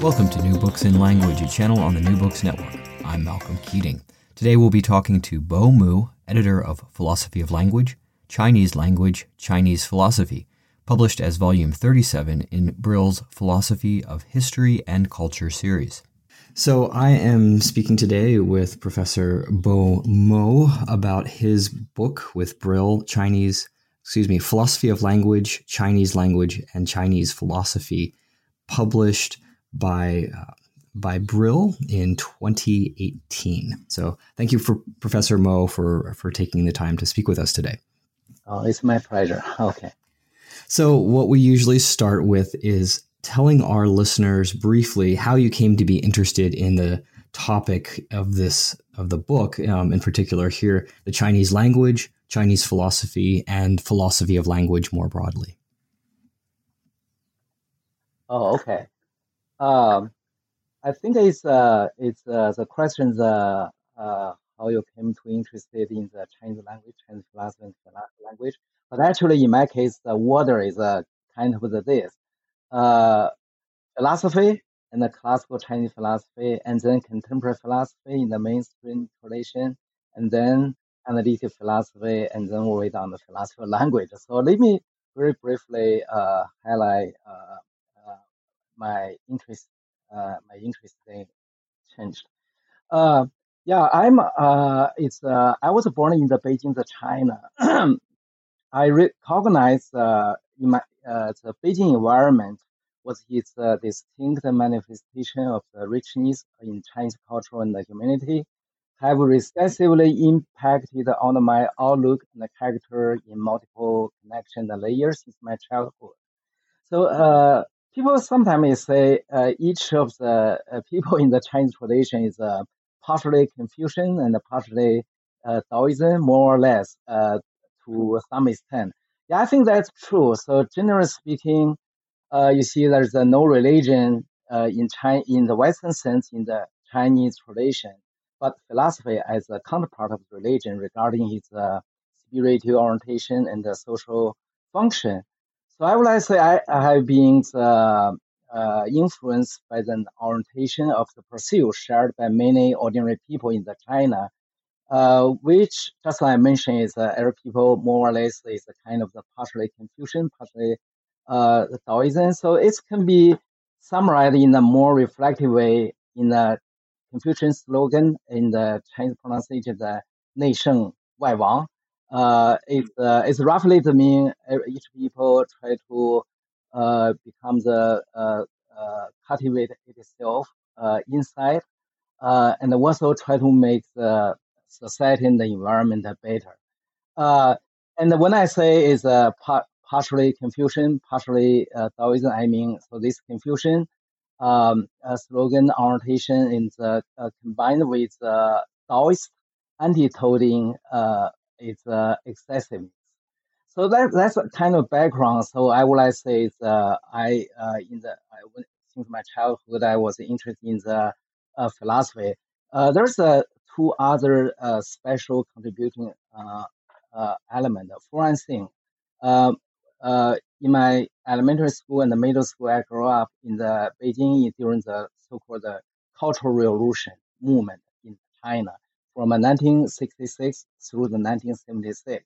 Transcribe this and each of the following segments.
Welcome to New Books in Language, a channel on the New Books Network. I'm Malcolm Keating. Today we'll be talking to Bo Mou, editor of Philosophy of Language, Chinese Language, Chinese Philosophy, published as Volume 37 in Brill's Philosophy of History and Culture series. So, I am speaking today with Professor Bo Mou about his book with Brill, Chinese, excuse me, Philosophy of Language, Chinese Language, and Chinese Philosophy, published by uh, by Brill in 2018. So, thank you for Professor Mou for for taking the time to speak with us today. Oh, it's my pleasure. Okay. So, what we usually start with is telling our listeners briefly how you came to be interested in the topic of this of the book, um, in particular here, the Chinese language, Chinese philosophy, and philosophy of language more broadly. Oh, okay. Um, I think it's uh, it's uh, the questions uh, uh, how you came to interested in the Chinese language, Chinese philosophy, and language. But actually, in my case, the water is uh, kind of this uh, philosophy and the classical Chinese philosophy, and then contemporary philosophy in the mainstream tradition, and then analytic philosophy, and then we read on the philosophy language. So let me very briefly uh, highlight uh, uh, my interest, uh, my interest in changed. Uh, yeah, I'm. Uh, it's. I was born in the Beijing, the China. I recognize uh, in my the Beijing environment was its uh, distinct manifestation of the richness in Chinese culture and the humanity, have recessively impacted on my outlook and character in multiple connection layers since my childhood. So uh, people sometimes say uh, each of the uh, people in the Chinese tradition is uh, partially Confucian and partially uh, Taoism, more or less, uh, to some extent. Yeah, I think that's true. So generally speaking, you see there's no religion in China in the Western sense in the Chinese tradition, but philosophy as a counterpart of religion regarding its uh, spiritual orientation and the social function. So I would like to say I, I have been uh, uh, influenced by the orientation of the pursuit shared by many ordinary people in the China, uh, which, just like I mentioned, is uh, every people more or less is a kind of the partially Confucian, partially uh, Taoism. So it can be summarized in a more reflective way in the Confucian slogan in the Chinese pronunciation the Nei Sheng Wai Wang. Uh, it's, mm. uh, it's roughly the mean uh, each people try to uh, become the uh, uh, cultivate itself uh, inside uh, and also try to make the society and the environment better. Uh, and when I say is uh, part, partially Confucian, partially uh, Taoism, I mean, so this Confucian um, slogan orientation is uh, combined with uh, Taoist anti-toading uh, is excessive so that that's kind of background. So I would like to say is uh, I uh, in the I, since my childhood I was interested in the uh, philosophy. Uh, there's uh, two other uh, special contributing uh, uh, element. For one thing, um, uh, in my elementary school and the middle school, I grew up in the Beijing during the so-called Cultural Revolution movement in China from 1966 through the 1976.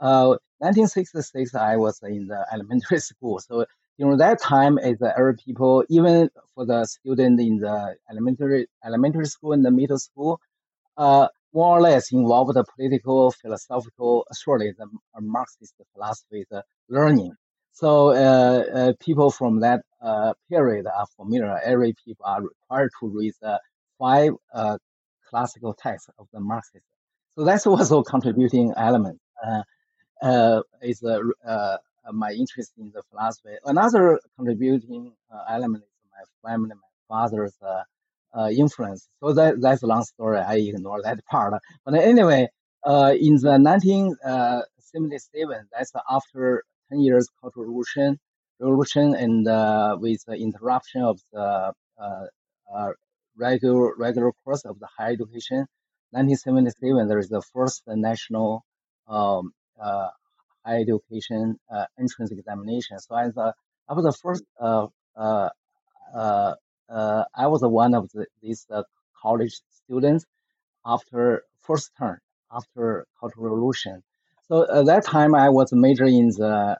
Uh, 1966, I was in the elementary school. So during that time, as the Arab people, even for the student in the elementary elementary school and the middle school, uh, more or less involved the political, philosophical, surely the Marxist philosophy the learning. So uh, uh, people from that uh, period are familiar. Every people are required to read five uh, classical texts of the Marxist. So that's also a contributing element. Uh, uh, is uh, uh, my interest in the philosophy. Another contributing element is my family, my father's influence. So that that's a long story. I ignore that part. But anyway, in the 1977, that's after 10 years Cultural Revolution, revolution and with the interruption of the regular regular course of the higher education. 1977, there is the first national um, uh, higher education uh, entrance examination. So I was the first. Uh, uh, uh, uh, I was one of the, these college students after first term after Cultural Revolution. So at that time, I was majoring in the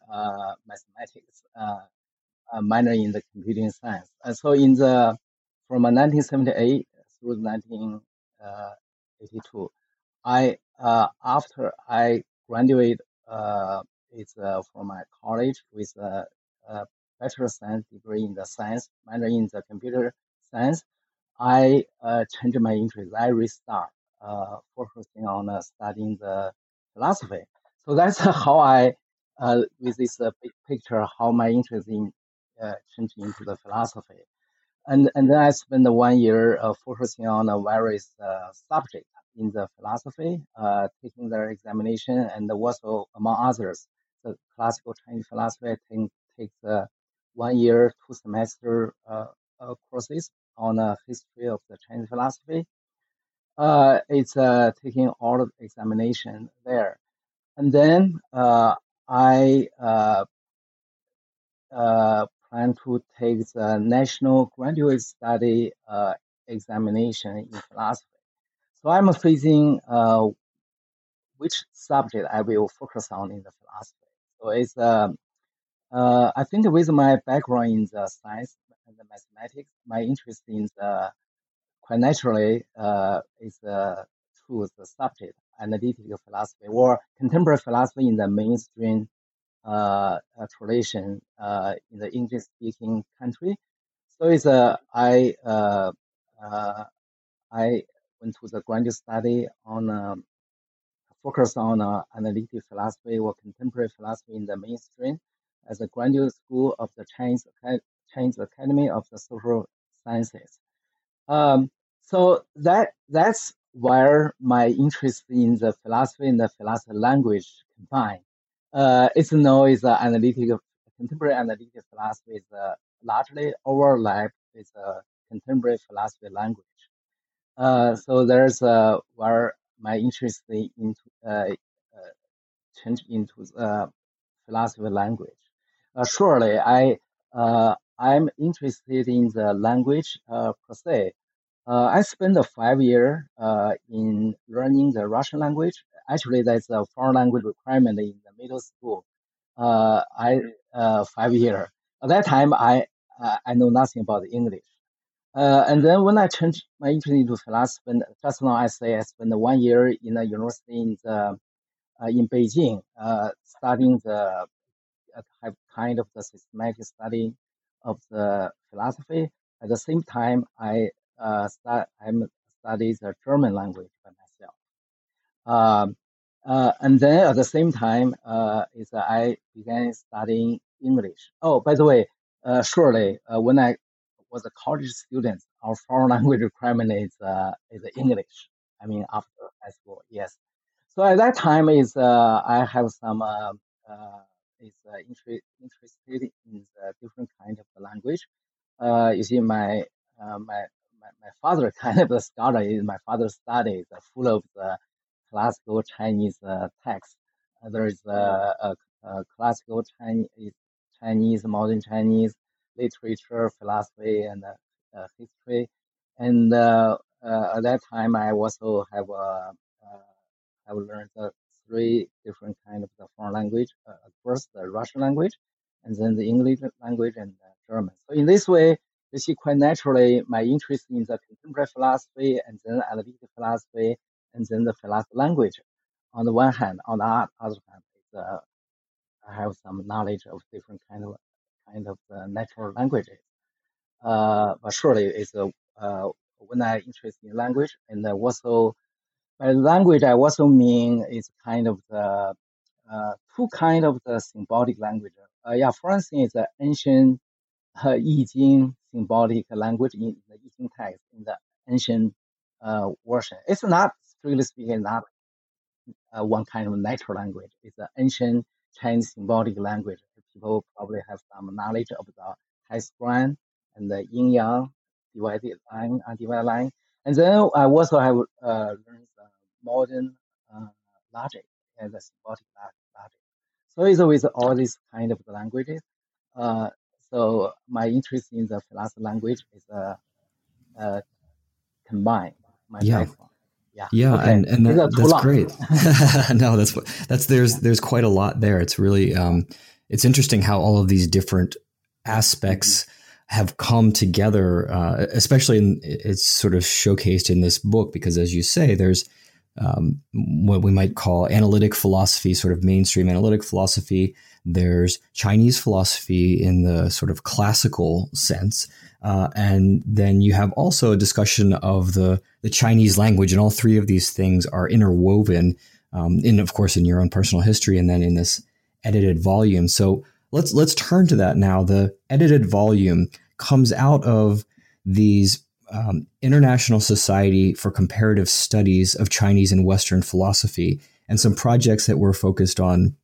mathematics, minor in the computing science. And so in the from 1978 through 1982. I uh, after I graduated uh, it's uh, from my college with a, a bachelor science degree in the science, minor in the computer science. I uh, changed my interest. I restart uh, focusing on uh, studying the philosophy. So that's how I, uh, with this uh, big picture, how my interest in uh, changed into the philosophy and and then I spent one year uh, focusing on a various uh, subjects in the philosophy, uh, taking their examination, and also among others, the classical Chinese philosophy. I take takes one year, two semester uh, uh, courses on a history of the Chinese philosophy. Uh, it's taking all of the examination there, and then I plan to take the National Graduate Study uh, examination in philosophy. So I'm facing uh, which subject I will focus on in the philosophy. So it's uh, uh, I think with my background in the science and the mathematics, my interest in the quite naturally uh, is uh, to the subject analytical philosophy or contemporary philosophy in the mainstream uh, tradition uh, in the English-speaking country. So it's uh, I uh, uh, I went to the graduate study on um, focus on analytic philosophy or contemporary philosophy in the mainstream as a graduate school of the Chinese Chinese Academy of the Social Sciences. Um, so that that's where my interest in the philosophy and the philosophy language combine uh, it's known as uh, analytical contemporary analytical philosophy is uh, largely overlap with uh, contemporary philosophy language. Uh, so there's uh, where my interest into uh, uh, change into uh, philosophy language. Uh, surely, I uh, I'm interested in the language uh, per se. I spent five years in learning the Russian language actually that's a foreign language requirement in the middle school. I five year. At that time, I I know nothing about English. Uh, and then when I changed my interest into philosophy, just now I say I spent one year in a university in the, uh, in Beijing, uh, studying the uh, have kind of the systematic study of the philosophy. At the same time, I uh, start I'm study the German language by myself. Um, uh, and then at the same time, uh, is I began studying English. Oh, by the way, uh, surely uh, when I was a college student, our foreign language requirement is uh, is English. I mean, after high school, yes. So at that time, is uh, I have some uh, uh, is uh, interest interested in the different kind of the language. Uh, you see, my uh, my my, my father kind of a scholar is my father studies full of the classical Chinese uh, text. Uh, there is a, a, a, classical Chinese, Chinese, modern Chinese literature, philosophy, and uh, uh history. And uh, uh, at that time, I also have have learned three different kind of the foreign language. first, the Russian language, and then the English language and German. So in this way, you see quite naturally my interest in the contemporary philosophy and then analytic philosophy and then the philosophy language. On the one hand, on the other hand, uh, I have some knowledge of different kind of kind of uh, natural languages. Uh, but surely it's a uh, when I interest in language and also by language I also mean it's kind of the uh, two kind of the symbolic language. Uh, yeah, first thing is the ancient uh, I Ching symbolic language in the I Ching text in the ancient uh, version. It's not strictly speaking not uh, one kind of natural language. It's an ancient Chinese symbolic language. People probably have some knowledge of the high square and the yin yang divided line, undivided line. And then I also have uh, learned modern uh, logic and the symbolic logic. So it's with all these kind of languages. Uh, so my interest in the philosophy language is uh, uh, combined my yeah. background. Yeah, yeah, okay. and and that, that's great. no, that's that's there's there's quite a lot there. It's really um, it's interesting how all of these different aspects mm-hmm. have come together, uh, especially in, it's sort of showcased in this book because, as you say, there's um, what we might call analytic philosophy, sort of mainstream analytic philosophy. There's Chinese philosophy in the sort of classical sense. Uh, and then you have also a discussion of the, the Chinese language, and all three of these things are interwoven um, in, of course, in your own personal history, and then in this edited volume. So let's let's turn to that now. The edited volume comes out of these um, International Society for Comparative Studies of Chinese and Western Philosophy, and some projects that were focused on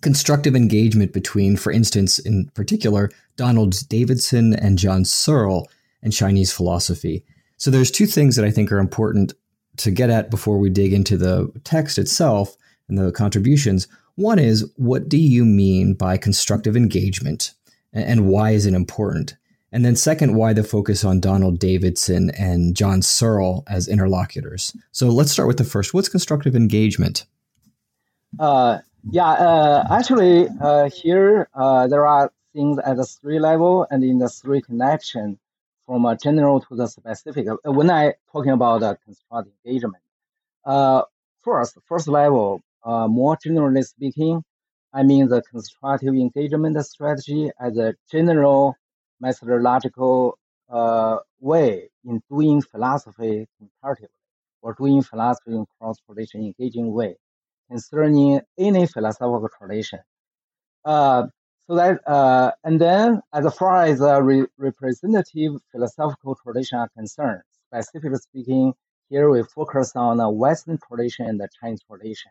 constructive engagement between, for instance, in particular, Donald Davidson and John Searle and Chinese philosophy. So there's two things that I think are important to get at before we dig into the text itself and the contributions. One is what do you mean by constructive engagement and why is it important? And then, second, why the focus on Donald Davidson and John Searle as interlocutors? So let's start with the first. What's constructive engagement? Uh, yeah, uh, actually, uh, here uh, there are things at the three level and in the three connection from a general to the specific. Uh, when I talking about the constructive engagement, uh, first, first level, more generally speaking, I mean the constructive engagement strategy as a general methodological uh, way in doing philosophy comparatively or doing philosophy in cross-tradition engaging way concerning any philosophical tradition. Uh, so that uh, and then as far as the re- representative philosophical tradition are concerned, specifically speaking, here we focus on the Western tradition and the Chinese tradition.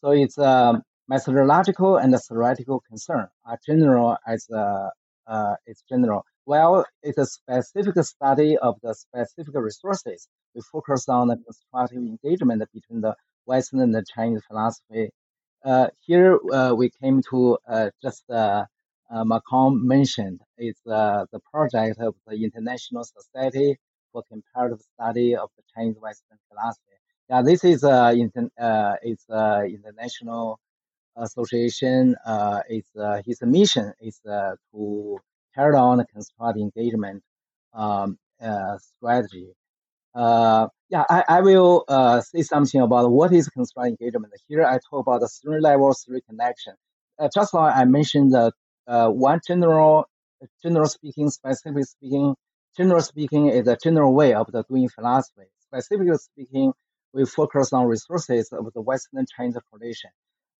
So it's a methodological and theoretical concern are general as a uh, it's general. Well, it's a specific study of the specific resources. We focus on the constructive engagement between the Western and the Chinese philosophy. Uh, here uh, we came to uh, just uh, uh, Malcolm mentioned it's the project of the International Society for Comparative Study of the Chinese Western Philosophy. Yeah, this is uh, inter- it's international association uh, is uh, his mission is uh, to carry on the constructive engagement um, uh, strategy. Uh, yeah, I, I will uh, say something about what is constructive engagement. Here I talk about the three level, three connection. just like I mentioned the one general, general speaking, specifically speaking, general speaking is a general way of the doing philosophy. Specifically speaking, we focus on resources of the Western Chinese tradition.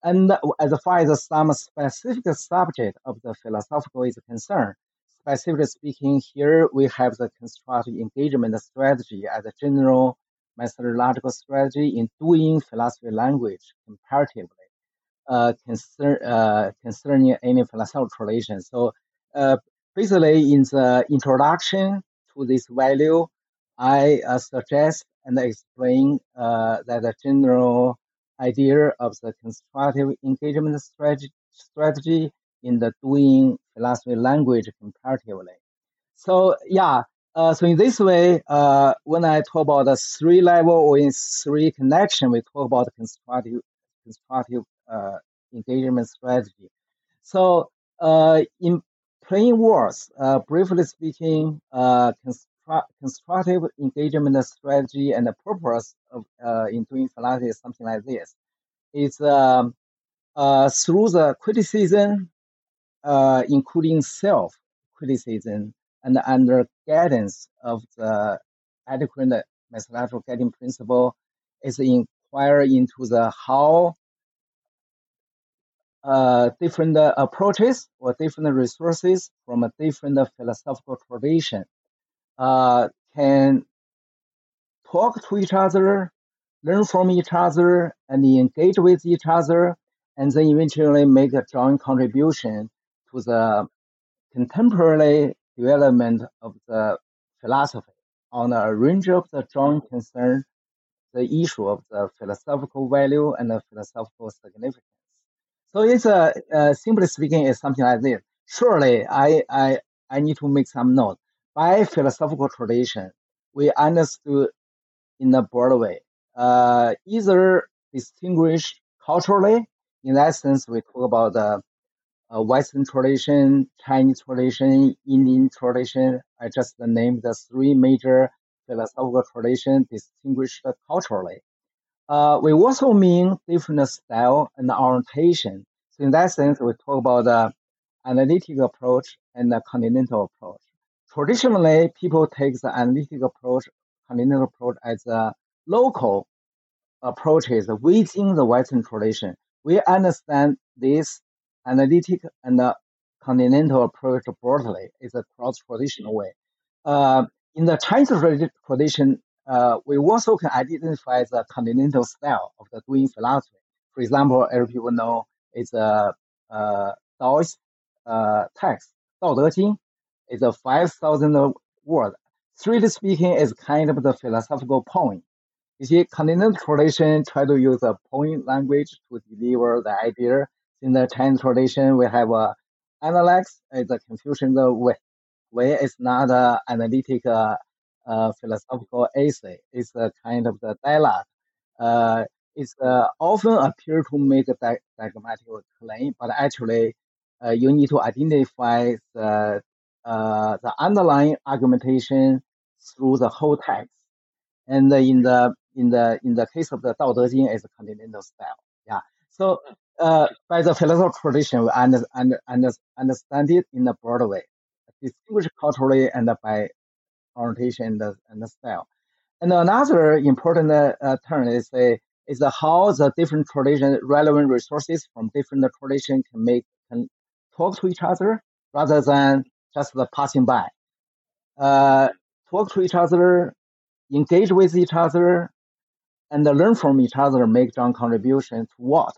And as far as some specific subject of the philosophical is concerned, specifically speaking, here we have the constructive engagement strategy as a general methodological strategy in doing philosophy language comparatively uh, concern, uh, concerning any philosophical tradition. So uh, basically, in the introduction to this value, I uh, suggest and explain uh, that the general idea of the constructive engagement strategy, in the doing philosophy language comparatively. So yeah, uh, so in this way, uh, when I talk about the three level or in three connection, we talk about constructive constructive uh, engagement strategy. So uh, in plain words, uh, briefly speaking, uh, constructive engagement strategy and the purpose of uh, in doing philosophy is something like this. It's um, uh, through the criticism, uh, including self criticism, and under guidance of the adequate methodological guiding principle, is inquire into the how uh, different approaches or different resources from a different philosophical tradition uh, can talk to each other, learn from each other, and engage with each other, and then eventually make a joint contribution to the contemporary development of the philosophy on a range of the joint concern, the issue of the philosophical value and the philosophical significance. So it's a uh, simply speaking, it's something like this. Surely, I I I need to make some note. By philosophical tradition, we understood in a broad way, uh, either distinguished culturally. In that sense, we talk about the uh, Western tradition, Chinese tradition, Indian tradition. I just named the three major philosophical traditions distinguished culturally. Uh, we also mean different style and orientation. So in that sense, we talk about the analytic approach and the continental approach traditionally people take the analytic approach, communal approach as a local approaches within the Western tradition. We understand this analytic and continental approach broadly is a cross-traditional way. Uh, in the Chinese tradition, uh, we also can identify the continental style of the doing philosophy. For example, as people know it's a uh, uh text, Dao De Jing, is a 5,000 word. Strictly speaking, is kind of the philosophical poem. You see, continental tradition try to use a poem language to deliver the idea. In the Chinese tradition, we have a analects, it's a Confucian way. Way is not an analytic uh, uh, philosophical essay. It's a kind of the dialogue. Uh, it's uh, often appear to make a di- diagrammatic claim, but actually, uh, you need to identify the uh, the underlying argumentation through the whole text. And in the in the in the case of the Dao De Jing, it's a continental style. Yeah. So uh, by the philosophical tradition, we under, under, under, understand it in a broad way, distinguished culturally and by orientation and the, and the style. And another important uh, term is a is how the different tradition relevant resources from different tradition can make can talk to each other rather than just the passing by. Uh, talk to each other, engage with each other, and learn from each other, make joint contribution to what?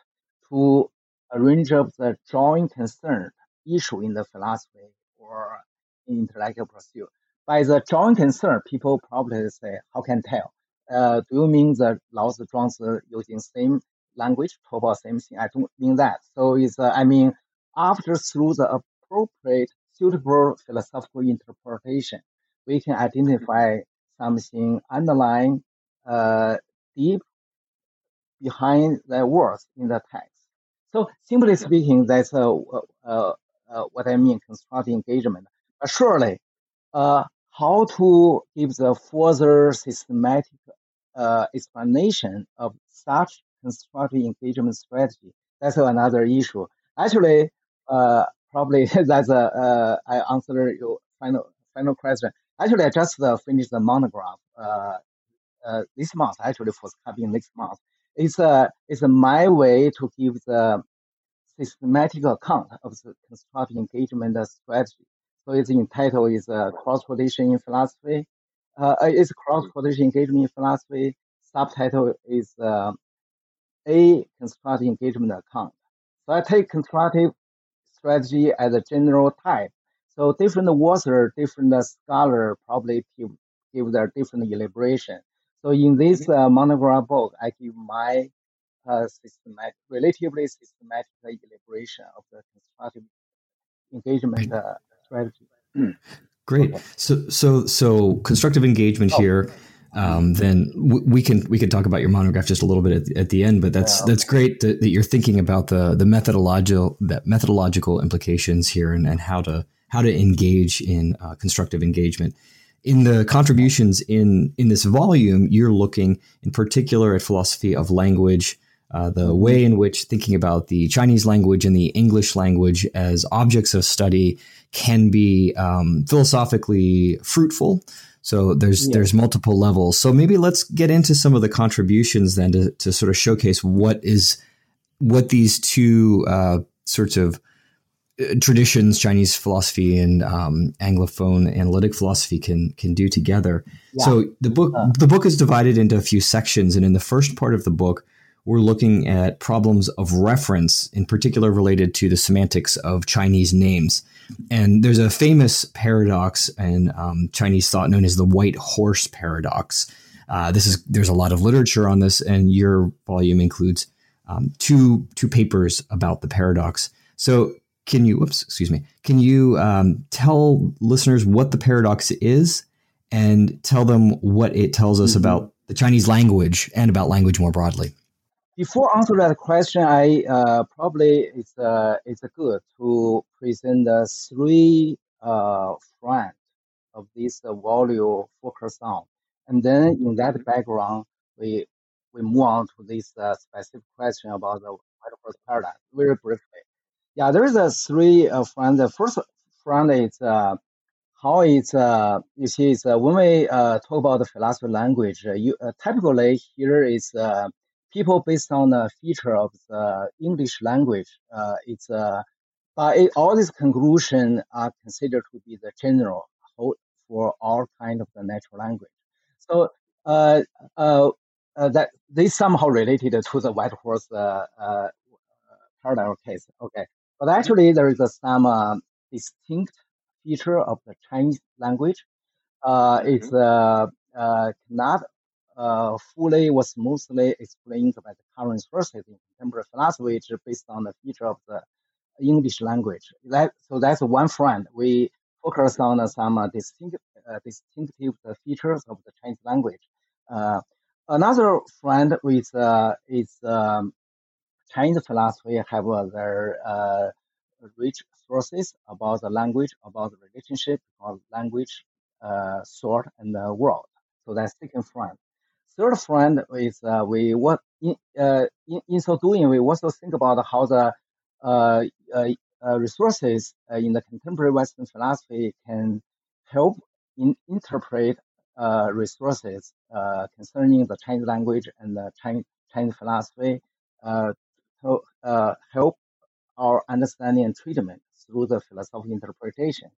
To a range of the joint concern issue in the philosophy or in intellectual pursuit by the joint concern, people probably say, how can tell? Uh, do you mean that Lao Tzu, Zhuangzi using same language, talk about same thing? I don't mean that. So it's, uh, I mean, after through the appropriate, suitable philosophical interpretation, we can identify something underlying, uh, deep behind the words in the text. So simply speaking, that's uh, uh, uh, what I mean, constructive engagement. But surely, uh, how to give the further systematic uh, explanation of such constructive engagement strategy. That's another issue. Actually, uh, probably that's a, uh, I answer your final final question. Actually, I just uh, finished the monograph uh, uh, this month. Actually, for coming next month. It's a it's a my way to give the systematic account of the constructive engagement strategy. So its title is uh, Cross-Tradition in Philosophy. Uh, it's Cross-Tradition Engagement in Philosophy. Subtitle is uh, A Constructive Engagement Account. So I take constructive strategy as a general type. So different author, different scholar probably give, give their different elaboration. So in this uh, monograph book, I give my uh, systematic, relatively systematic elaboration of the constructive engagement uh, strategy. Hmm. Great. Okay. So so so constructive engagement oh. here. Um, then w- we can we can talk about your monograph just a little bit at the, at the end. But that's yeah, that's great that, that, you're thinking about the the methodological that methodological implications here and, and how to how to engage in uh, constructive engagement. In the contributions in in this volume, you're looking in particular at philosophy of language, uh, the mm-hmm. way in which thinking about the Chinese language and the English language as objects of study can be um, philosophically fruitful. So there's yeah. there's multiple levels. So maybe let's get into some of the contributions then to, to sort of showcase what is what these two uh, sorts of uh, traditions, Chinese philosophy and um, Anglophone analytic philosophy can can do together. Yeah. So the book uh. the book is divided into a few sections, and in the first part of the book, we're looking at problems of reference, in particular related to the semantics of Chinese names. And there's a famous paradox in um, Chinese thought known as the white horse paradox. Uh, this is there's a lot of literature on this, and your volume includes um, two two papers about the paradox. So can you, whoops, excuse me, can you um, tell listeners what the paradox is, and tell them what it tells us mm-hmm. about the Chinese language and about language more broadly? Before answer that question, I uh, probably it's uh, it's good to present the three uh, front of this uh, volume focus on, and then in that background, we we move on to this uh, specific question about the white paradigm very briefly. Yeah, there is a three uh, front. The first front is uh, how it's uh, you see it's uh, when we uh, talk about the philosophy language, uh, you uh, typically here is uh, people based on the feature of the English language. Uh, it's uh, but it, all these conclusions are considered to be the general for all kind of the natural language. So uh, uh, uh, that they somehow related to the white horse uh, uh, paradigm case. Okay, but actually there is a, some uh, distinct feature of the Chinese language. Uh, it's mm-hmm. uh, uh, not uh, fully was mostly explained by the current sources in contemporary philosophy, which is based on the feature of the English language. That, so that's one front. We focus on some uh, distinct, uh, distinctive features of the Chinese language. Uh, another front with uh, is um, Chinese philosophy have their uh, rich sources about the language, about the relationship of language, sort and the world. So that's second front. Third front is uh, we what in, uh, in, in so doing we also think about how the uh, uh, uh resources uh, in the contemporary Western philosophy can help in, interpret resources concerning the Chinese language and the Chinese, Chinese philosophy to help our understanding and treatment through the philosophical interpretation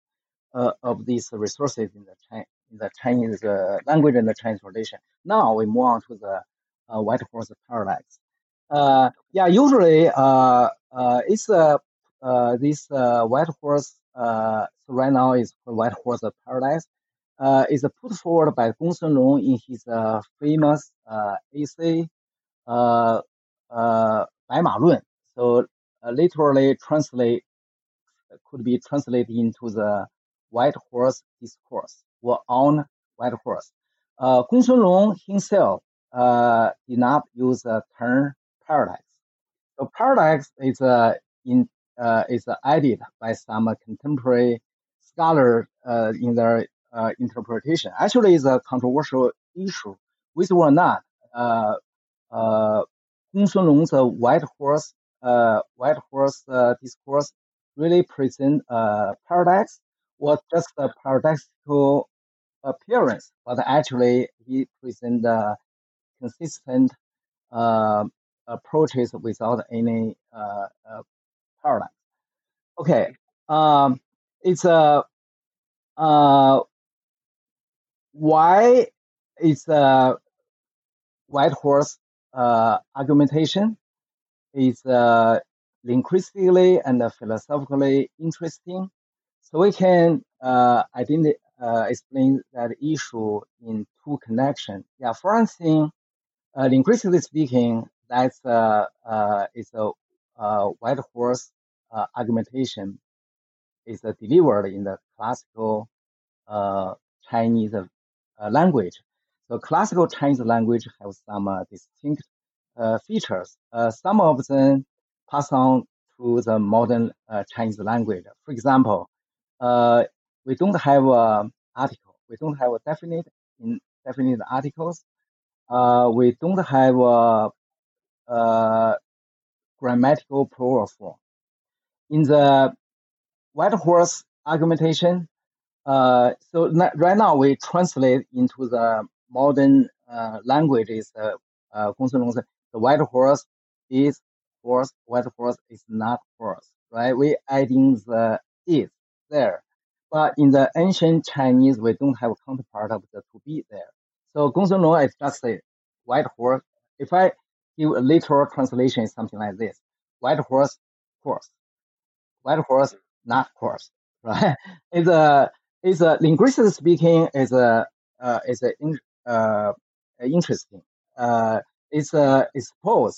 of these resources in the the Chinese uh, language and the Chinese tradition. Now we move on to the uh, White Horse Parallax. Uh, yeah, usually uh, uh it's uh, uh, this White Horse so right now is White Horse Paradise. is put forward by Gongsun Long in his famous essay "Bai Ma Lun." So literally translate could be translated into the White Horse Discourse were on white horse. Uh, Gongsun Long himself uh, did not use the term paradox. So paradox is uh, in uh, is added by some contemporary scholars uh, in their uh, interpretation. Actually, it's a controversial issue. Whether or not uh, uh, Gong white horse uh, white horse discourse really present a paradox or just a paradoxical appearance, but actually he present uh, consistent uh, approaches without any uh, uh. Okay, um, it's a uh, why it's a white horse uh, argumentation is uh, linguistically and philosophically interesting. So we can uh, identify uh, explain that issue in two connections. Yeah, for one thing, uh, linguistically speaking, that's uh, uh, is a uh, white horse uh, argumentation is uh, delivered in the classical uh, Chinese uh, language. So classical Chinese language has some uh, distinct uh, features. Uh, some of them pass on to the modern uh, Chinese language. For example, uh, we don't have an article. We don't have a definite indefinite articles. Uh, we don't have a, a grammatical plural form. In the white horse argumentation, uh, so right now we translate into the modern uh, languages. Uh, uh, the white horse is horse, white horse is not horse. right? We adding the is there. But in the ancient Chinese, we don't have a counterpart of the to be there. So Gongsun Long is just a white horse. If I give a literal translation, it's something like this: white horse, horse, white horse, not horse, right? It's a it's a linguistically speaking is a uh, is a uh, interesting. Uh, it's a it's both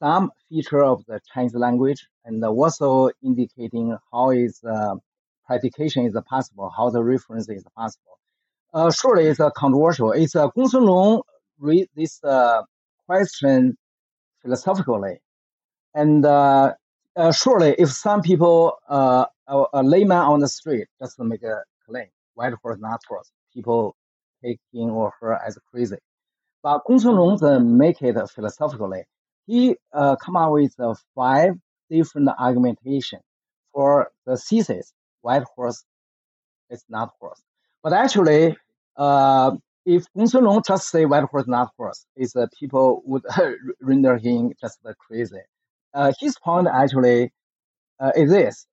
some feature of the Chinese language and also indicating how is uh, predication is possible, how the reference is possible. Uh, surely it's a controversial. It's a uh, Gongsun Long read this uh, question philosophically, and uh, uh, surely if some people, uh, a, a, layman on the street, just make a claim, white horse not horse, people take him or her as crazy. But Gongsun Long make it philosophically. He uh, come up with uh, five different argumentation for the thesis white horse is not horse. But actually, uh, if Gongsun Long just say white horse not horse, is uh, people would render him just crazy. Uh, his point actually uh, is this.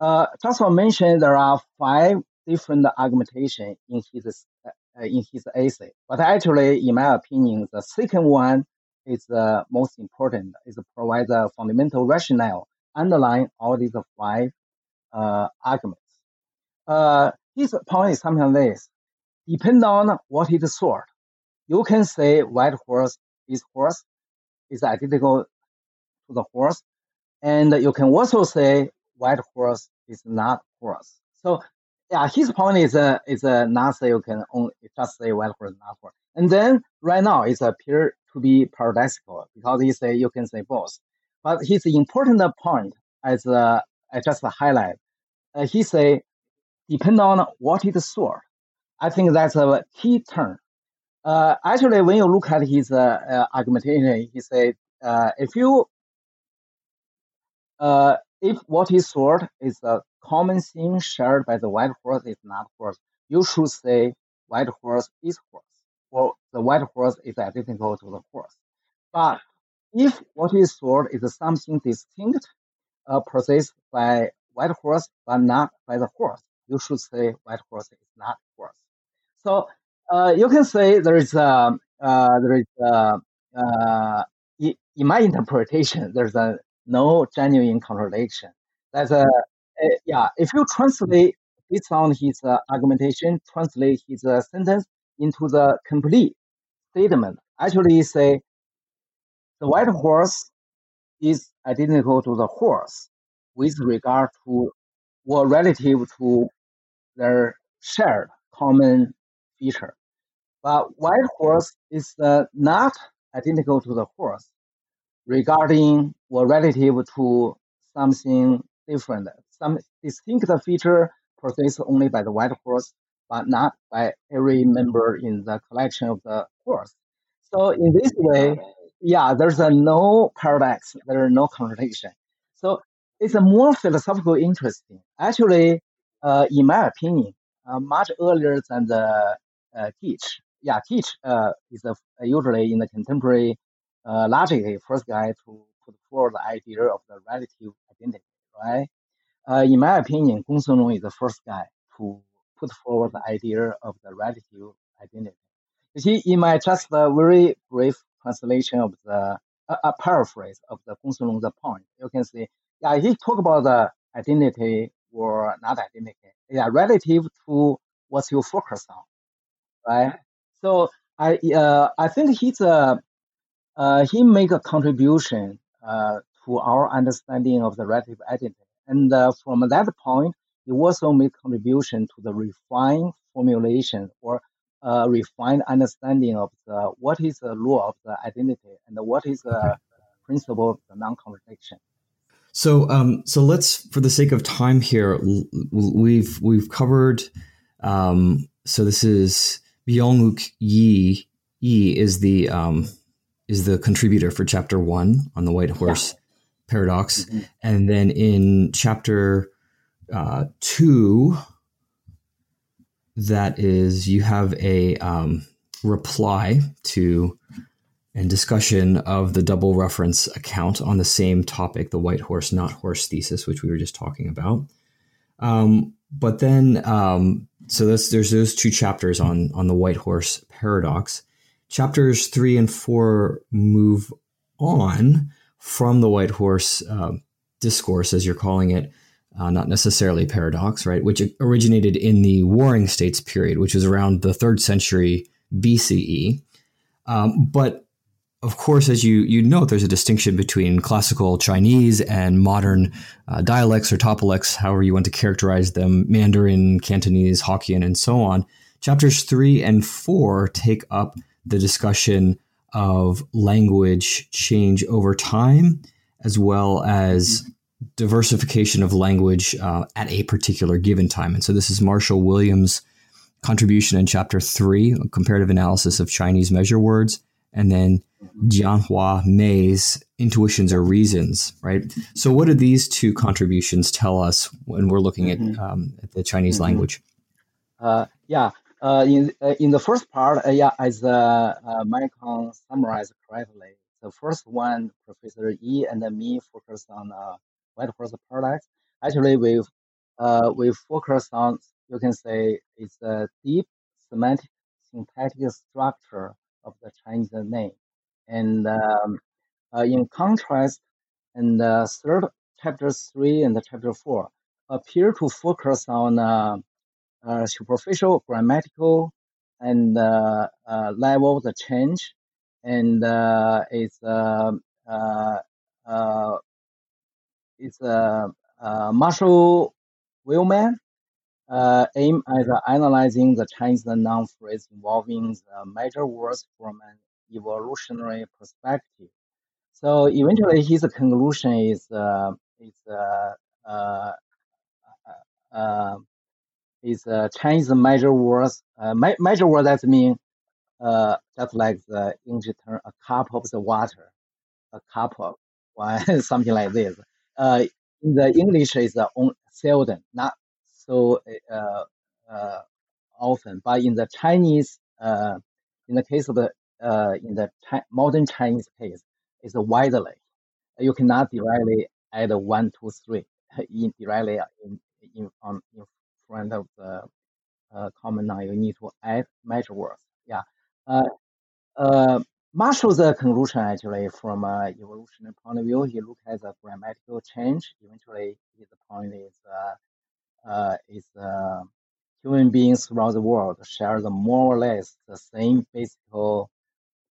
Uh, just to mention, there are five different argumentation in his uh, in his essay. But actually, in my opinion, the second one is the most important. It provides a fundamental rationale underlying all these five arguments. Uh, his point is something like this. Depend on what is the sort. You can say white horse is horse is identical to the horse, and you can also say white horse is not horse. So yeah, his point is uh, is uh, not say you can only just say white horse not horse. And then right now it appear to be paradoxical because he say you can say both. But his important point as uh, I just highlight, uh, he say depend on what is sort. I think that's a key term. Uh, actually, when you look at his uh, uh, argumentation, he said, uh, if you uh, if what is sort is a common thing shared by the white horse is not horse, you should say white horse is horse, or the white horse is identical to the horse. But if what is sort is something distinct, uh, possessed by white horse but not by the horse, you should say white horse is not horse. So uh, you can say there is a uh, there is a, uh, in my interpretation there's a no genuine contradiction. That's a yeah. If you translate based on his uh, argumentation, translate his uh, sentence into the complete statement, actually say the white horse is identical to the horse with regard to or relative to their shared common feature. But white horse is uh, not identical to the horse regarding or relative to something different. Some distinct feature possessed only by the white horse, but not by every member in the collection of the horse. So in this way, yeah, there's a no paradox, there is no contradiction. So it's a more philosophical interesting. Actually, uh, in my opinion, uh, much earlier than the uh, Geach. Yeah, Geach uh, is a, usually in the contemporary uh, logic first guy to put forward the idea of the relative identity, right? Uh, in my opinion, Gongsun Long is the first guy to put forward the idea of the relative identity. You see, in my just a very brief translation of the uh, a paraphrase of the Gongsun Long's point, you can see, yeah, he talk about the identity or not identity. Yeah, relative to what you focus on, right? So I uh, I think he's a uh, he make a contribution uh, to our understanding of the relative identity, and uh, from that point, he also made contribution to the refined formulation or uh, refined understanding of the what is the law of the identity and what is the principle of the non-contradiction. So, um, so let's, for the sake of time here, we've we've covered. Um, so this is Byung Yi. Yi is the um, is the contributor for chapter one on the white horse yeah. paradox, mm-hmm. and then in chapter uh, two, that is you have a um, reply to and discussion of the double reference account on the same topic, the white horse, not horse thesis, which we were just talking about. Um, but then, um, so there's those two chapters on on the white horse paradox. Chapters three and four move on from the white horse uh, discourse, as you're calling it, uh, not necessarily paradox, right? Which originated in the Warring States period, which was around the third century BCE. Um, but of course, as you you note, there's a distinction between classical Chinese and modern uh, dialects or topolects, however you want to characterize them, Mandarin, Cantonese, Hokkien, and so on. Chapters three and four take up the discussion of language change over time, as well as diversification of language uh, at a particular given time. And so this is Marshall Willman's contribution in chapter three, comparative analysis of Chinese measure words, and then Jianhua Mei's intuitions or reasons, right? So, what do these two contributions tell us when we're looking at, mm-hmm. um, at the Chinese mm-hmm. language? Uh, yeah, uh, in uh, in the first part, uh, yeah, as uh, uh, Malcolm summarized correctly, the first one, Professor Yi and me focused on uh, white horse paradox. Actually, we uh, we focus on you can say it's a deep semantic syntactic structure of the Chinese name. And um, uh, in contrast, and the third chapter three and chapter four appear to focus on uh, uh, superficial grammatical and uh, uh, level the change, and uh, it's um, it's Marshall Willman uh, aim at analyzing the Chinese noun phrase involving the major words from an evolutionary perspective. So eventually, his conclusion is uh, is uh, uh, uh, is uh, Chinese major words. Uh, ma- major words that mean just like the English term, a cup of the water, a cup of something like this. In the English, is uh, seldom, not so uh, uh, often. But in the Chinese, uh, in the case of the in the chi- modern Chinese case, it's widely. You cannot directly add one, two, three in directly in in on in front of the uh, common noun. You need to add measure words. Yeah. Uh, uh, Marshall's conclusion actually from an evolutionary point of view, he looked at the grammatical change. Eventually, his point is uh, is uh, human beings throughout the world share the more or less the same basic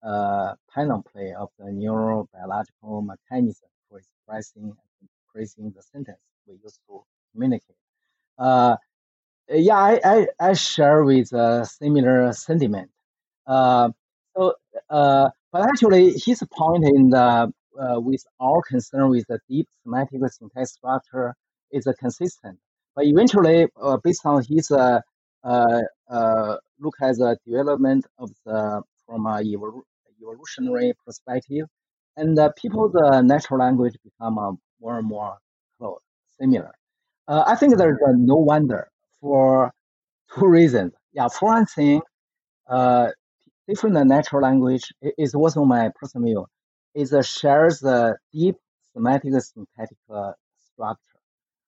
uh, panoply of the neurobiological mechanism for expressing and increasing the sentence we use to communicate. Uh, yeah, I, I, I share with a similar sentiment. Uh, so, uh, but actually, his point in the uh, with our concern with the deep semantic syntax structure is consistent. But eventually, uh, based on his uh, uh, uh, look at the development of the from a evol- evolutionary perspective, and people's uh, natural language become uh, more and more close, similar. I think there's no wonder for two reasons. Yeah, for one thing, different natural language is also my personal view. It shares the deep semantic syntactic structure.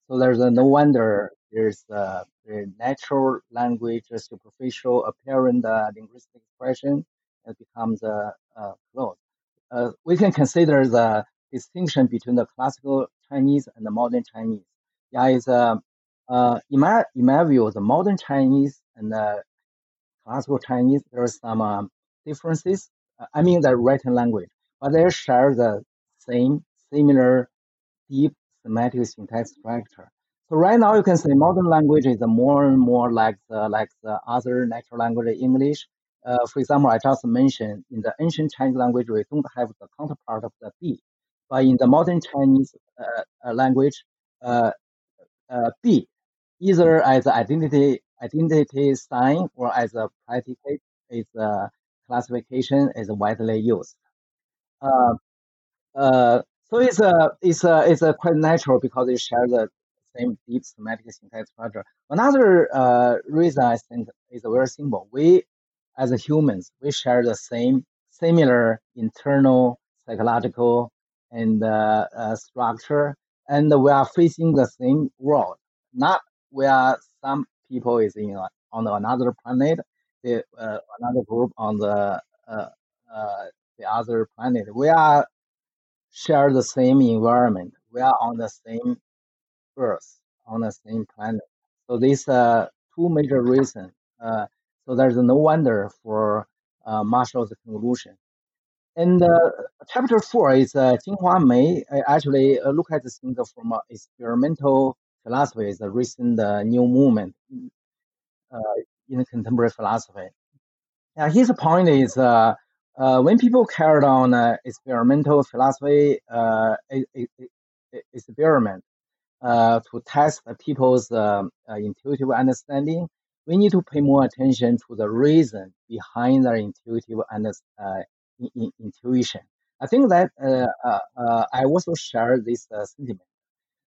So there's a no wonder there's a, a natural language, superficial apparent uh, linguistic expression that becomes uh, uh, close. Uh, we can consider the distinction between the classical Chinese and the modern Chinese. Yeah, is uh, uh, in my in my view, the modern Chinese and the classical Chinese there are some um, differences. I mean the written language, but they share the same similar deep semantic syntax structure. So right now you can say modern language is more and more like the like the other natural language English. Uh, for example, I just mentioned in the ancient Chinese language we don't have the counterpart of the b, but in the modern Chinese uh, uh language, uh, uh, b either as identity identity sign or as a predicate is a classification is widely used. Uh, uh, so it's a it's a it's a quite natural because it shares the same deep semantic syntax structure. Another uh, reason I think is very simple. We as humans we share the same similar internal psychological and uh, uh, structure, and we are facing the same world. Not where some people is in uh, on another planet, the, uh, another group on the uh, uh, the other planet. We are share the same environment. We are on the same Earth, on the same planet. So these uh, two major reasons. Uh, so there's no wonder for uh, Marshall's conclusion. And uh, chapter four is uh, Jinghua Mei uh, actually uh, look at the things from experimental philosophy, is a recent uh, new movement uh, in contemporary philosophy. Now his point is uh, uh, when people carried on uh, experimental philosophy uh, experiment uh, to test people's um, uh, intuitive understanding, we need to pay more attention to the reason behind their intuitive under, uh, in- in- intuition. I think that uh, uh, uh, I also share this uh, sentiment.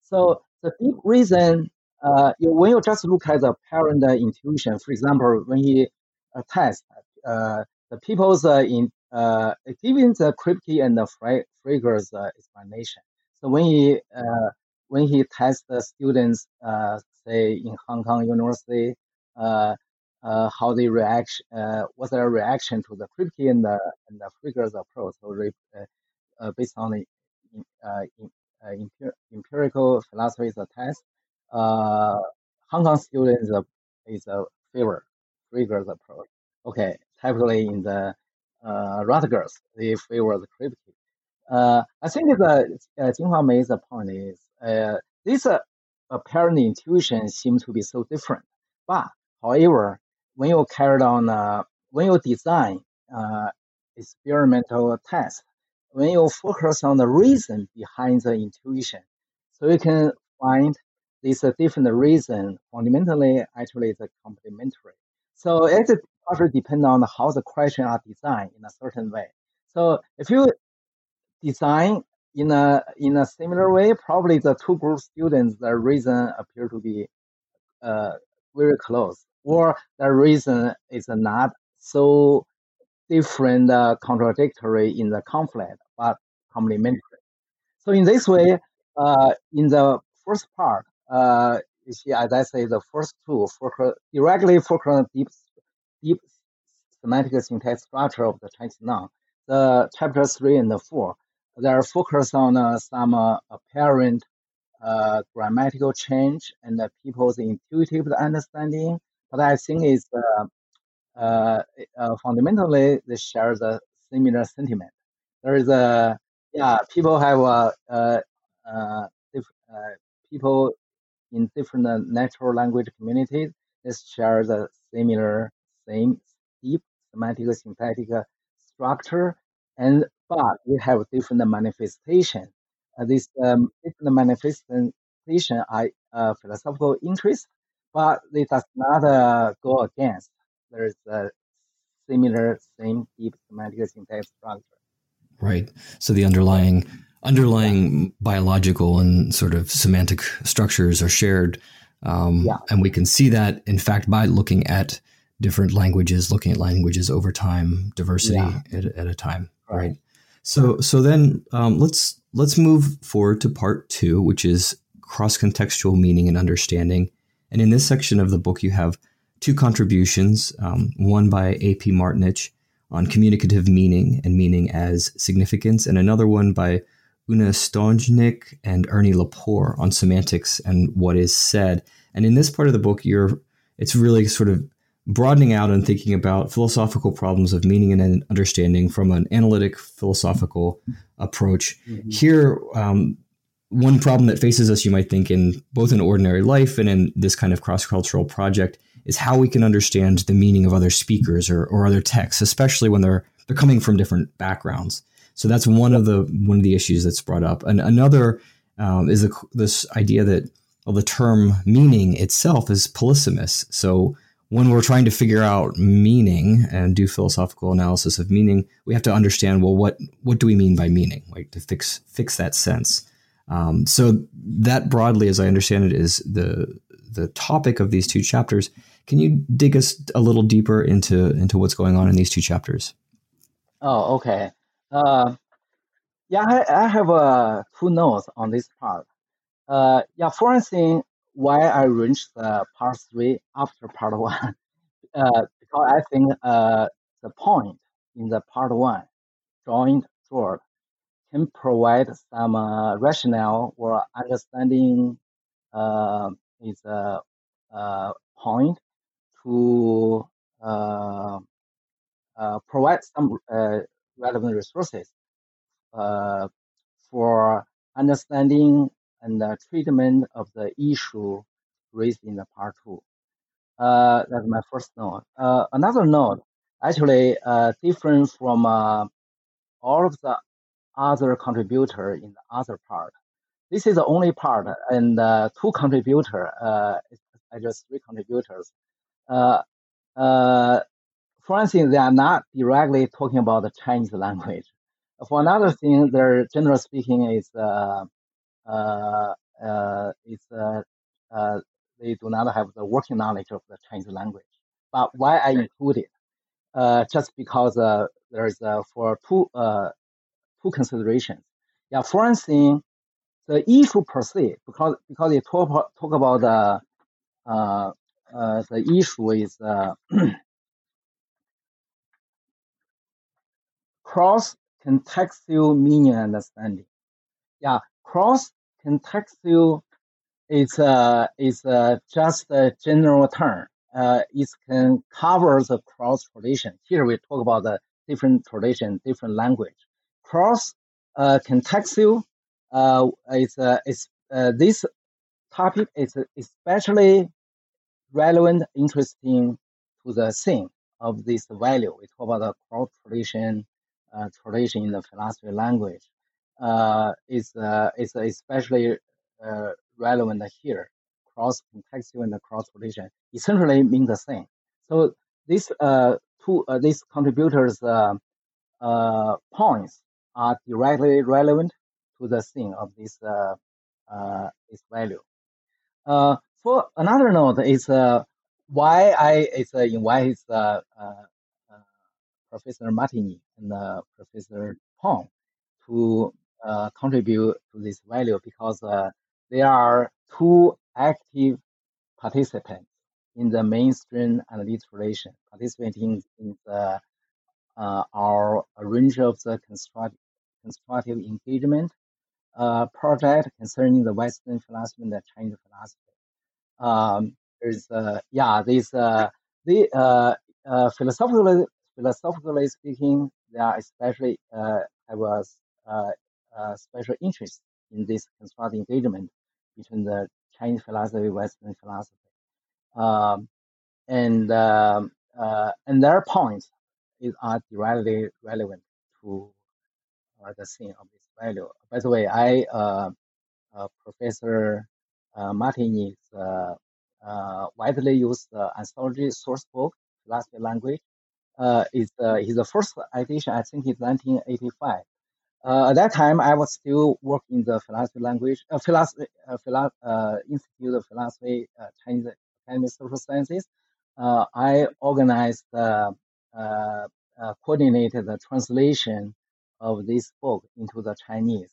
So the deep reason, uh, when you just look at the parent uh, intuition, for example, when he uh, test uh, the people's uh, in uh, giving the Kripke and the Frege uh, explanation. So when he uh, when he tests the students, uh, say in Hong Kong University, uh, uh, how they react, uh, what's their reaction to the Kripke and the and the Frege's approach, so uh, uh, based on the uh, in, uh, empir- empirical philosophy test. Uh, Hong Kong students uh, is a favor Frege's approach. Okay, typically in the uh, Rutgers, they favor the. Uh, I think the uh, Jinghua Mei's point is uh, this apparent intuition seems to be so different. But however, when you carry on, uh, when you design uh, experimental test, when you focus on the reason behind the intuition, so you can find this uh, different reason. Fundamentally, actually, it's complementary. So it also depends on how the question are designed in a certain way. So if you design in a in a similar way, probably the two group students, the reason appear to be uh, very close, or the reason is not so different, uh, contradictory in the conflict, but complementary. So in this way, uh, in the first part, uh, you see, as I say, the first two focus, directly focus on deep, deep semantic syntax structure of the Chinese noun. The chapter three and the four, they are focused on uh, some uh, apparent uh, grammatical change and people's intuitive understanding. But I think it's uh, uh, uh, fundamentally they share the similar sentiment. There is a yeah, people have people in different natural language communities they share the similar same deep semantic syntactic structure, and but we have different manifestation. Uh, this um, different manifestation are uh, philosophical interest, but it does not uh, go against. There is a similar same deep semantic syntactic structure. Right. So the underlying underlying biological and sort of semantic structures are shared, um, Yeah. and we can see that in fact by looking at different languages, looking at languages over time, diversity Yeah. at, at a time. Right. Right. So so then um, let's let's move forward to part two, which is cross contextual meaning and understanding. And in this section of the book, you have two contributions, um, one by A.P. Martinich on communicative meaning and meaning as significance, and another one by Una Stojnik and Ernie Lepore on semantics and what is said. And in this part of the book, you're it's really sort of broadening out and thinking about philosophical problems of meaning and understanding from an analytic philosophical approach. Here, um, one problem that faces us, you might think, in both in ordinary life and in this kind of cross cultural project, is how we can understand the meaning of other speakers or, or other texts, especially when they're they're coming from different backgrounds. So that's one of the one of the issues that's brought up. And another um, is the, this idea that well, the term meaning itself is polysemous. So when we're trying to figure out meaning and do philosophical analysis of meaning, we have to understand well what what do we mean by meaning, like to fix fix that sense. Um, so that broadly, as I understand it, is the the topic of these two chapters. Can you dig us a little deeper into into what's going on in these two chapters? Oh, okay. Uh, yeah, I, I have uh, two notes on this part. Uh, yeah, for thing, why I arranged the part three after part one, uh, because I think uh, the point in the part one, joint thought, can provide some uh, rationale or understanding uh, is a uh, point to uh, uh, provide some uh, relevant resources uh, for understanding and uh, treatment of the issue raised in the part two. Uh, that's my first note. Uh, another note, actually uh, different from uh, all of the other contributor in the other part. This is the only part, and uh, two contributor, uh, I just three contributors. For one thing, they are not directly talking about the Chinese language. For another thing, their general speaking is uh, uh, uh, uh, uh, they do not have the working knowledge of the Chinese language. But why I include it? Uh, just because uh, there's uh, for two uh, two considerations. Yeah, for one thing, the issue per se, because because they talk about, talk about the uh, uh, the issue is uh, cross contextual meaning understanding. Yeah, cross contextual is uh, is uh, just a general term. Uh, it can cover the cross tradition. Here we talk about the different tradition, different language. Cross uh, contextual uh, is uh, is uh, this topic is especially relevant, interesting to the thing of this value. We talk about the cross tradition, uh, tradition in the philosophy language. Uh, is uh, is especially uh, relevant here. Cross contextual and cross tradition essentially mean the same. So these uh, two uh, these contributors uh, uh, points are directly relevant to the thing of this uh, uh, this value. Uh, for another note is uh, why I is uh, uh, uh, Professor Martinich and Professor Pong to uh, contribute to this value because uh, they are two active participants in the mainstream alliteration, participating in the, uh, our range of the construct, constructive engagement uh, project concerning the Western philosophy and the Chinese philosophy. Um, there's uh, yeah, these uh, the uh, uh, philosophically philosophically speaking, they are especially uh, have a uh, uh, special interest in this constructive engagement between the Chinese philosophy, Western philosophy, um, and um, uh, and their points is, are directly relevant to uh, the theme of this value. By the way, I uh, uh, Professor uh, Martinich's widely used anthology source book, philosophy language. Is is the first edition, I think, is 1985. Uh, at that time, I was still working in the philosophy language, uh, philosophy, uh, uh, Institute of Philosophy, uh, Chinese Academy of Social Sciences. Uh, I organized, uh, uh, coordinated the translation of this book into the Chinese.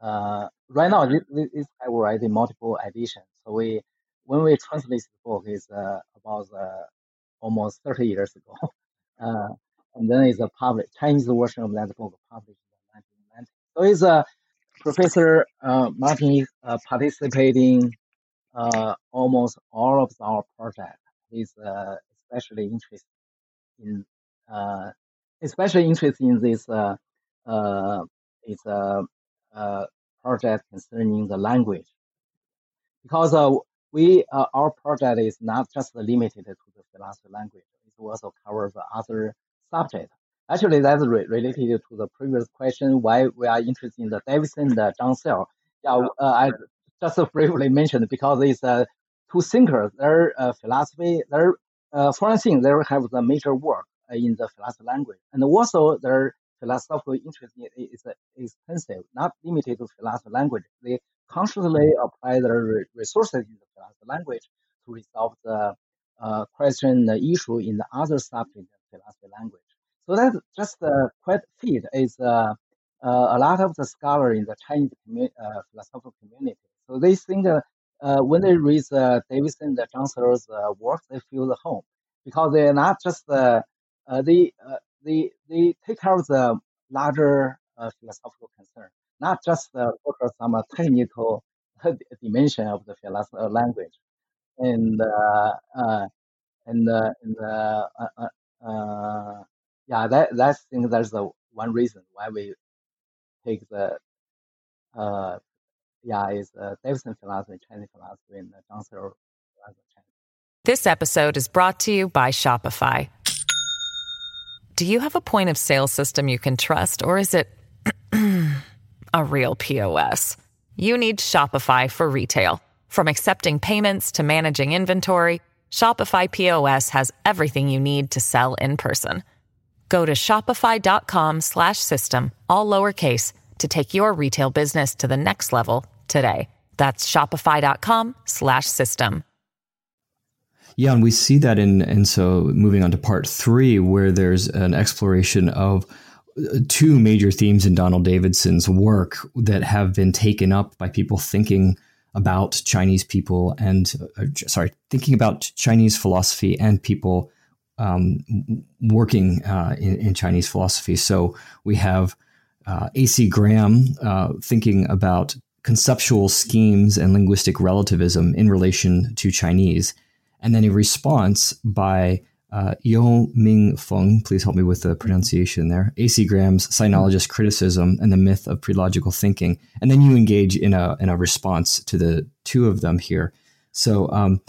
Uh, right now, this, this is already multiple editions. So we, when we translate this book, is uh, about almost 30 years ago. And then it's a public Chinese version of that book published in 1990. So it's a Professor uh, Martinich uh, participating uh, almost all of our project. He's uh, especially interested in uh, especially interested in this uh, uh, is a, uh project concerning the language because uh, we uh, our project is not just limited to the philosophy language. It also covers other subjects. Actually, that's re- related to the previous question why we are interested in the Davidson and the John Searle. Yeah, uh, I just briefly mentioned because it's uh, two thinkers. Their uh, philosophy, their uh, for one thing, they have the major work in the philosophy language, and also their philosophical interest is uh, extensive, not limited to philosophy language. They consciously apply their re- resources in the philosophy language to resolve the uh, question, the issue in the other subject of philosophy language. So that's just uh, quite fit. Is uh, uh, a lot of the scholar in the Chinese commu- uh, philosophical community. So they think uh, when they read Davidson, Searle's uh, work, they feel the home because they're not just they they they take care of the larger philosophical concern, not just focus on technical dimension of the philosophy language. And and and uh, uh, yeah, that that's think that's the one reason why we take the uh yeah is uh, Davidson philosophy, Chinese philosophy, and the Searle philosophy. This episode is brought to you by Shopify. Do you have a point of sale system you can trust, or is it a real POS? You need Shopify for retail. From accepting payments to managing inventory, Shopify POS has everything you need to sell in person. Go to shopify.com slash system, all lowercase, to take your retail business to the next level today. That's shopify.com slash system. Yeah, and we see that in and so moving on to part three, where there's an exploration of uh, two major themes in Donald Davidson's work that have been taken up by people thinking about Chinese people and uh, sorry, thinking about Chinese philosophy and people um, working uh, in, in, Chinese philosophy. So we have uh, A.C. Graham uh, thinking about conceptual schemes and linguistic relativism in relation to Chinese and then a response by uh, Yaoming Feng, please help me with the pronunciation there, A.C. Graham's Sinologist Criticism and the Myth of Prelogical Thinking. And then you engage in a, in a response to the two of them here. So um,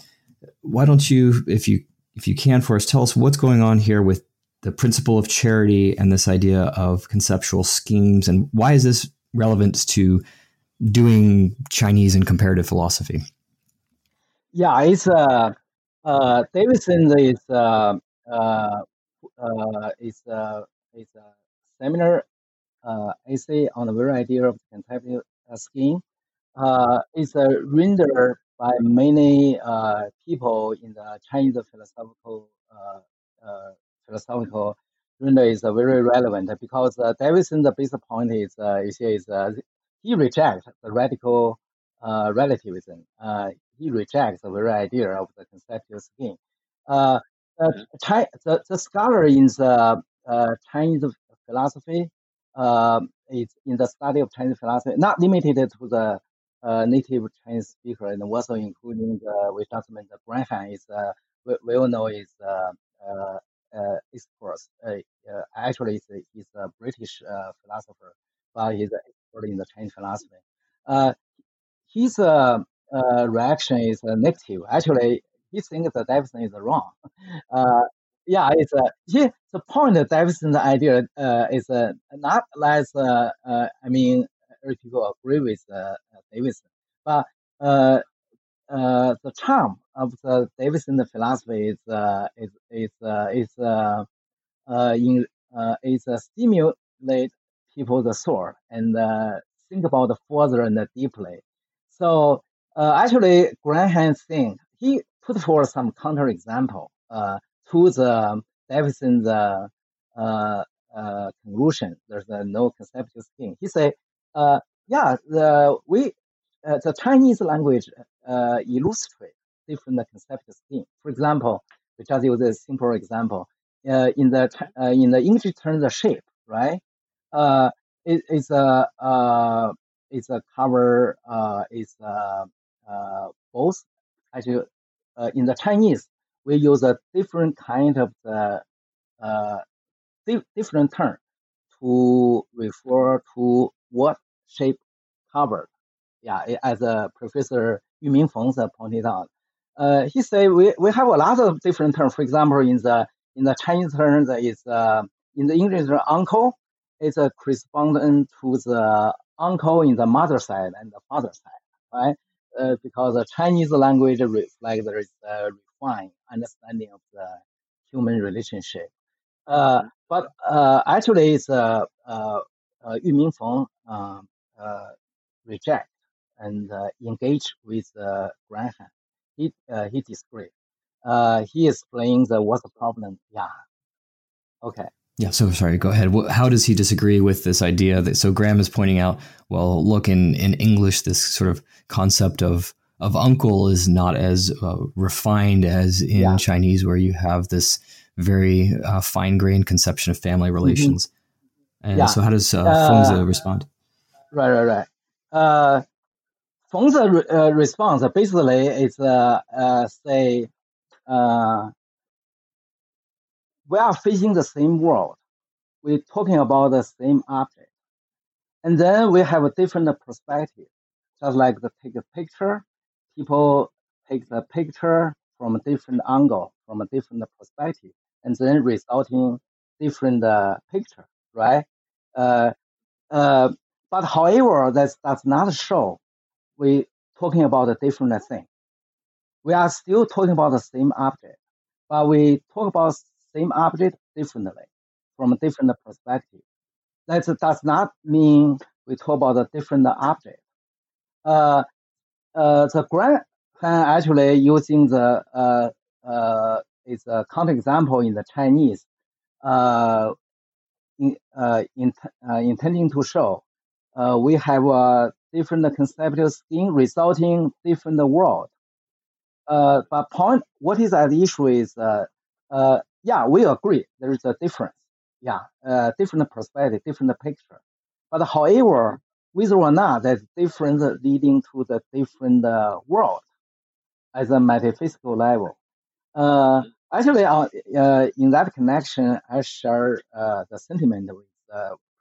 why don't you, if you if you can for us, tell us what's going on here with the principle of charity and this idea of conceptual schemes, and why is this relevant to doing Chinese and comparative philosophy? Yeah, it's uh, uh, Davidson is uh, uh, uh, is uh, is a seminar uh, essay on the very idea of contemplative uh, scheme. Uh, it's uh, rendered by many uh, people in the Chinese philosophical uh, uh, philosophical render is uh, very relevant because uh, Davidson's basic point is uh, is, is uh, he rejects the radical uh, relativism. Uh, he rejects the very idea of the conceptual scheme. Uh, the, the, the scholar in the uh, Chinese philosophy uh, is in the study of Chinese philosophy, not limited to the uh, native Chinese speaker, and also including the we mentioned the Graham is uh, we, is uh, uh, uh, experts. Uh, uh, actually, he's a, he's a British uh, philosopher, but he's an expert in the Chinese philosophy. Uh, his uh, uh, reaction is uh, negative. Actually, he thinks that Davidson is wrong. Uh, yeah, it's uh, he, the point Davidson's idea uh, is uh, not less. Uh, uh, I mean, every people agree with uh, Davidson, but uh, uh, the charm of the Davidson philosophy is is is is in is stimulate people's soul and think about further and deeply. So actually, Graham thing he put forward some counterexample uh, to the Davidson's uh, uh, conclusion. There's no conceptual scheme. He say, uh, yeah, the we uh, the Chinese language uh, illustrate different conceptual scheme. For example, we just use a simple example. Uh, in the uh, in the English term, the shape, right? Uh, it, it's a uh, it's a cover. Uh, it's uh, uh, both. Actually, uh, in the Chinese, we use a different kind of the uh, di- different term to refer to what shape covered. Yeah, as uh, Professor Yaoming Feng pointed out, uh, he said we, we have a lot of different terms. For example, in the in the Chinese term, there is uh, in the English term, uncle is a correspondent to the uncle in the mother side and the father side, right? Uh, because the Chinese language reflects there is a refined understanding of the human relationship. Uh, but uh, actually, it's uh, uh, uh, Yaoming Feng uh, uh, reject and uh, engage with uh, Graham. He uh, he disagree. Uh, he explains uh, what's the problem. Yeah. Okay. Yeah, so sorry, go ahead. How does he disagree with this idea that so Graham is pointing out, well, look in in English this sort of concept of of uncle is not as uh, refined as in yeah. Chinese where you have this very uh, fine-grained conception of family mm-hmm. relations. Mm-hmm. And yeah. so how does uh, Fengzi respond? Right, right, right. Uh, Fengzi uh, response basically is uh, uh, say uh, we are facing the same world. We're talking about the same object. And then we have a different perspective. Just like the take a picture, people take the picture from a different angle, from a different perspective, and then resulting different uh, picture, right? Uh, uh, but however, that does not show we talking about a different thing. We are still talking about the same object, but we talk about same object differently from a different perspective. That does not mean we talk about a different object. Uh, uh, the Graham actually using the uh, uh, is a counterexample in the Chinese, uh, in, uh, in, uh, intending to show uh, we have a different conceptual scheme resulting different world. Uh, but point, what is at issue is, uh, uh, yeah, we agree there is a difference. Yeah, uh, different perspective, different picture. But however, whether or not that difference leading to the different uh, world as a metaphysical level. Uh, actually, uh, uh, in that connection, I share uh, the sentiment with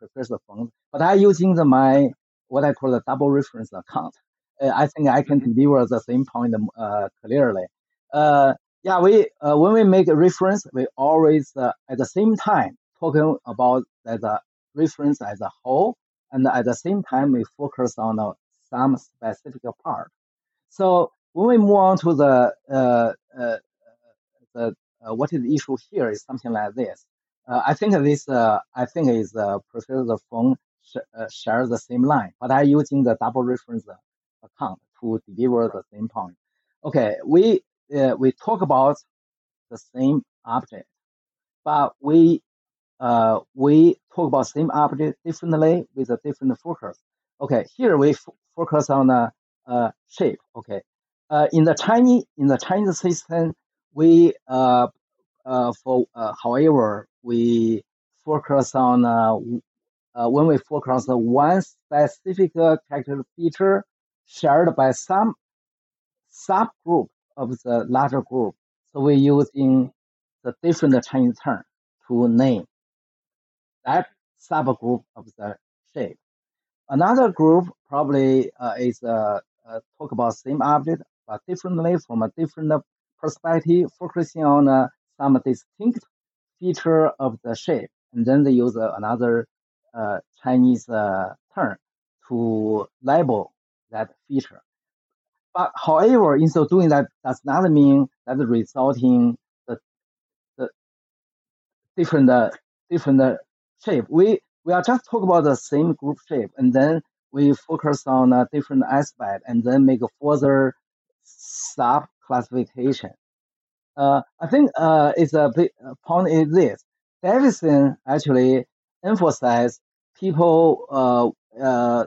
uh, Professor Feng, but I using the, my what I call the double reference account. Uh, I think I can deliver the same point uh, clearly. Uh, yeah, we uh, when we make a reference, we always uh, at the same time talking about the reference as a whole, and at the same time we focus on uh, some specific part. So when we move on to the the what is the issue here is something like this. I think this I think is Professor Feng sh- share the same line, but I using the double reference account to deliver the same point. Okay, we uh, we talk about the same object, but we uh, we talk about same object differently with a different focus. Okay, here we f- focus on the uh, shape. Okay, uh, in the Chinese in the Chinese system, we uh, uh, for uh, however we focus on uh, uh, when we focus on one specific character feature shared by some subgroup of the larger group. So we're using the different Chinese term to name that subgroup of the shape. Another group probably uh, is uh, uh, talk about same object but differently from a different perspective, focusing on uh, some distinct feature of the shape, and then they use uh, another uh, Chinese term to label that feature. But however, in so doing, that does not mean that the resulting the the different uh, different uh, shape. We we are just talking about the same group shape, and then we focus on a different aspect, and then make a further sub classification. Uh, I think uh, it's a big uh, point is this. Davidson actually emphasized people uh, uh,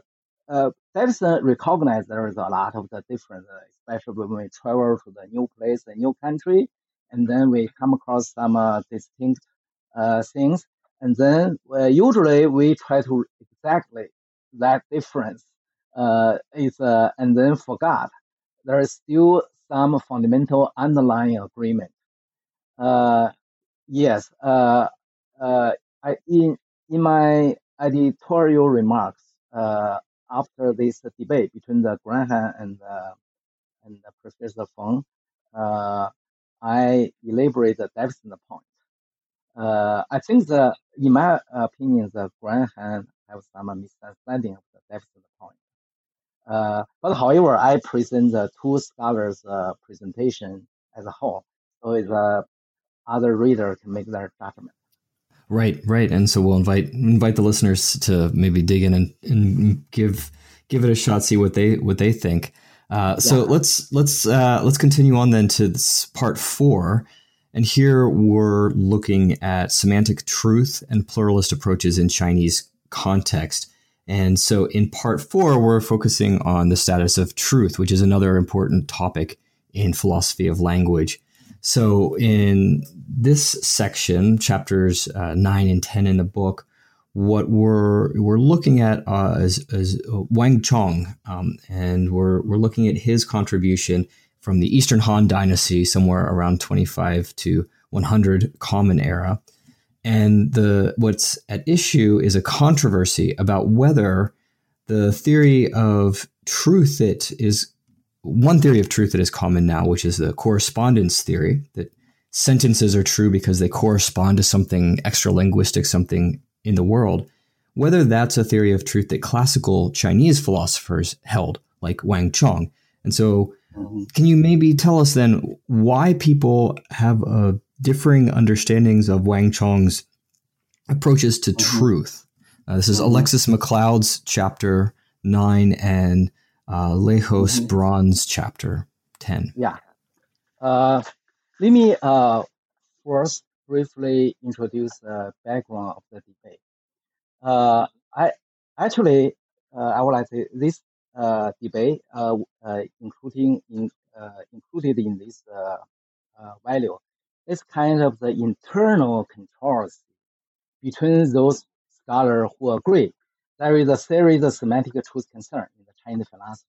uh, Davidson recognized there is a lot of the difference, especially when we travel to the new place, the new country, and then we come across some uh, distinct things, and then usually we try to exactly that difference uh, is, and then forgot there is still some fundamental underlying agreement. Uh, yes, uh, uh, I, in in my editorial remarks, uh, after this debate between the Graham and and Professor Feng, uh, I elaborate the Davidson point. Uh, I think the, in my opinion, the Graham have some misunderstanding of the Davidson point. Uh, but however, I present the two scholars' uh, presentation as a whole, so the uh, other reader can make their judgment. Right, right. And so we'll invite invite the listeners to maybe dig in and, and give give it a shot, see what they what they think. Uh, so let's let's uh, let's continue on then to this part four, And here we're looking at semantic truth and pluralist approaches in Chinese context. And so in part four, we're focusing on the status of truth, which is another important topic in philosophy of language. So in this section, chapters uh, nine and 10 in the book, what we're we're looking at uh, is, is Wang Chong, um, and we're we're looking at his contribution from the Eastern Han Dynasty, somewhere around 25 to 100 Common Era, and the what's at issue is a controversy about whether the theory of truth that is one theory of truth that is common now, which is the correspondence theory, that sentences are true because they correspond to something extra linguistic, something in the world, whether that's a theory of truth that classical Chinese philosophers held, like Wang Chong. And so, mm-hmm. can you maybe tell us then why people have uh, differing understandings of Wang Chong's approaches to mm-hmm. truth? Uh, this is mm-hmm. Alexis McLeod's chapter nine and uh, Lajos mm-hmm. Brons's chapter 10. Yeah. Uh, let me uh, first briefly introduce the background of the debate. Uh, I actually uh, I would like to say this uh, debate, uh, uh, including in uh, included in this uh, uh, value, is kind of the internal controversy between those scholars who agree there is a series of semantic truth concern in the Chinese philosophy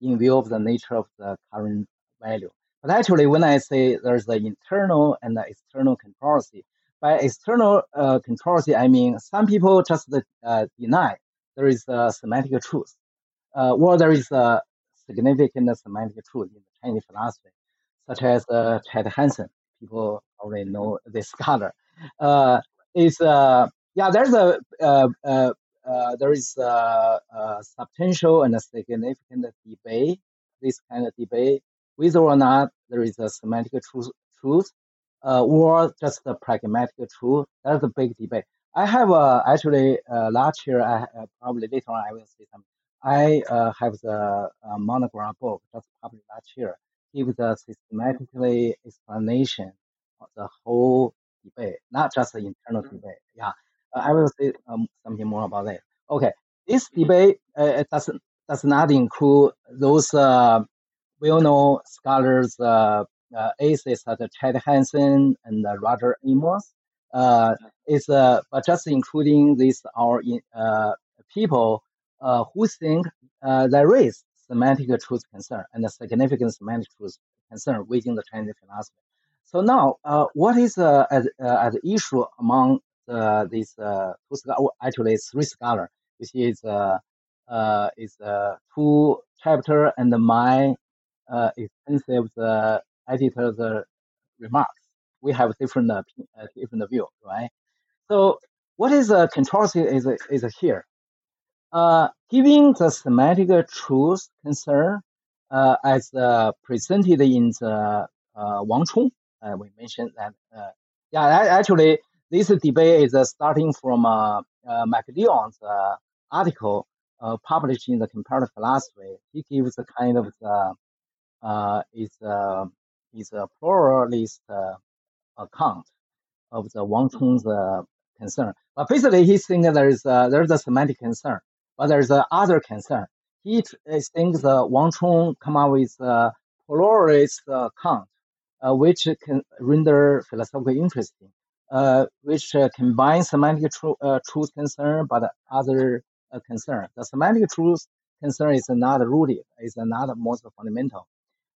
in view of the nature of the current value. But actually, when I say there's the internal and the external controversy, by external uh, controversy, I mean some people just uh, deny there is a semantic truth, uh, or there is a significant semantic truth in the Chinese philosophy, such as uh, Chad Hansen. People already know this scholar. Uh, is uh, yeah, there's a uh, uh, uh, there is a, a substantial and a significant debate, this kind of debate, whether or not there is a semantic truth, truth uh, or just a pragmatic truth. That's a big debate. I have uh, actually uh, last year, I uh, probably later on I will say something. I uh, have the uh, monograph book just published last year, give the systematically explanation of the whole debate, not just the internal debate. Yeah, uh, I will say um, something more about that. Okay, this debate uh, does does not include those uh, well-known scholars, uh, uh, atheists such as Chad Hansen and uh, Roger Ames. Uh, it's uh, but just including these our uh, people uh, who think uh, there is semantic truth concern and a significant semantic truth concern within the Chinese philosophy. So now, uh, what is uh, at, uh, at issue among uh, these uh, two scholars, actually three scholars, which is uh, uh, is uh, two chapter and my uh, extensive uh, editor's uh, remarks. We have different uh, uh, different view, right? So what is a controversy is is here. Uh, given the semantic truth concern uh, as uh, presented in the uh, Wang Chong, uh, we mentioned that. Uh, yeah, actually, this debate is starting from uh, uh, article published in the Comparative Philosophy. He gives a kind of the, uh, is is a pluralist account of the Wang Chong's concern. But basically, he's saying there is uh, there's a semantic concern, but there's a other concern. He t- thinks uh, Wang Chong come up with a pluralist account, uh, which can render philosophically interesting uh, which uh, combines semantic uh, truth concern but other uh, concern. The semantic truth concern is not rooted, is not most fundamental.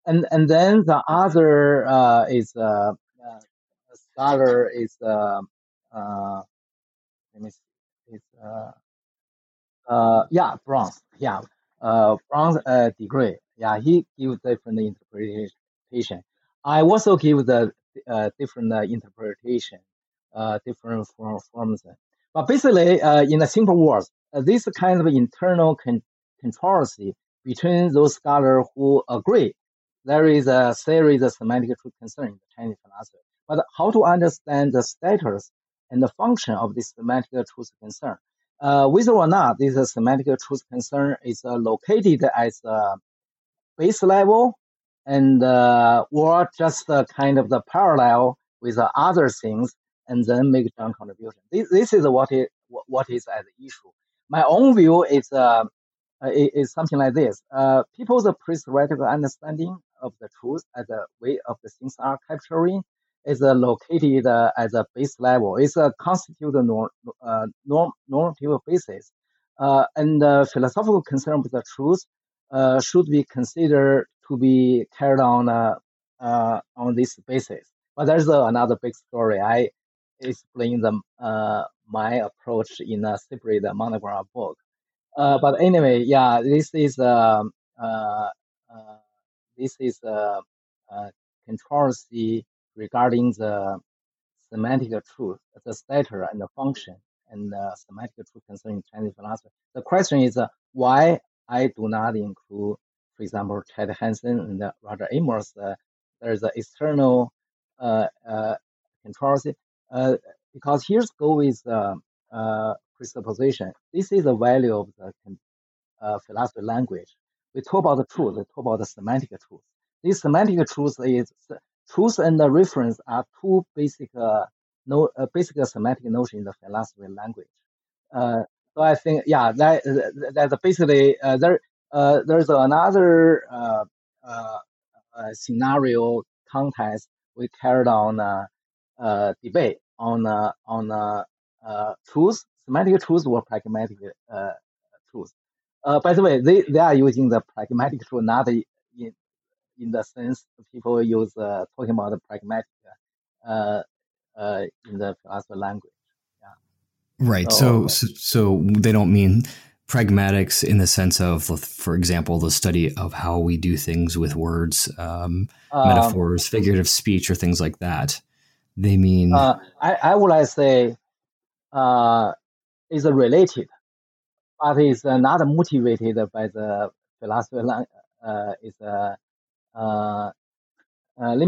And and then the other uh, is uh, uh, scholar is uh, uh, let me see, is uh, yeah Brons, yeah uh, Brons's uh, degree yeah he gives different interpretation. I also give the uh, different uh, interpretation uh, different forms. But basically, uh, in a simple words, uh, this kind of internal con- controversy between those scholars who agree there is a series of semantic truth concern in the Chinese philosophy. But how to understand the status and the function of this semantic truth concern? Uh, whether or not this semantic truth concern is uh, located as a base level and uh, or just kind of the parallel with other things and then make joint contribution. This, this is what is what is at issue. My own view is uh, is something like this. Uh, people's pre-theoretical understanding of the truth as a way of the things are capturing is located at the base level. It's a constitute norm, uh, norm, normative basis. Uh, and the philosophical concern with the truth uh, should be considered to be carried on on this basis. But there's another big story. I explain the, uh, my approach in a separate monograph book. Uh, but anyway, yeah, this is um, uh, this is a controversy regarding the semantic truth, the status and the function, and the semantic truth concerning Chinese philosophy. The question is uh, why I do not include, for example, Chad Hansen and Roger Ames. Uh, there's an external uh, uh, controversy uh, because here's go with uh, uh, presupposition. This is the value of the uh, philosophy language. We talk about the truth. We talk about the semantic truth. This semantic truth is truth and the reference are two basic uh, no uh, basic semantic notion in the philosophy language. Uh, so I think yeah that uh, that's basically uh, there uh, there's another scenario contest we carried on uh, debate on on truth semantic truth or pragmatic truth. Uh, by the way, they, they are using the pragmatic truth not in in the sense people use uh, talking about the pragmatic uh, uh, in the philosophy language. Yeah. Right. So, so so they don't mean pragmatics in the sense of, for example, the study of how we do things with words, um, um, metaphors, figurative speech, or things like that. They mean. Uh, I I would like say, uh, is related, but is not motivated by the philosophy. Uh, is uh, uh, uh, let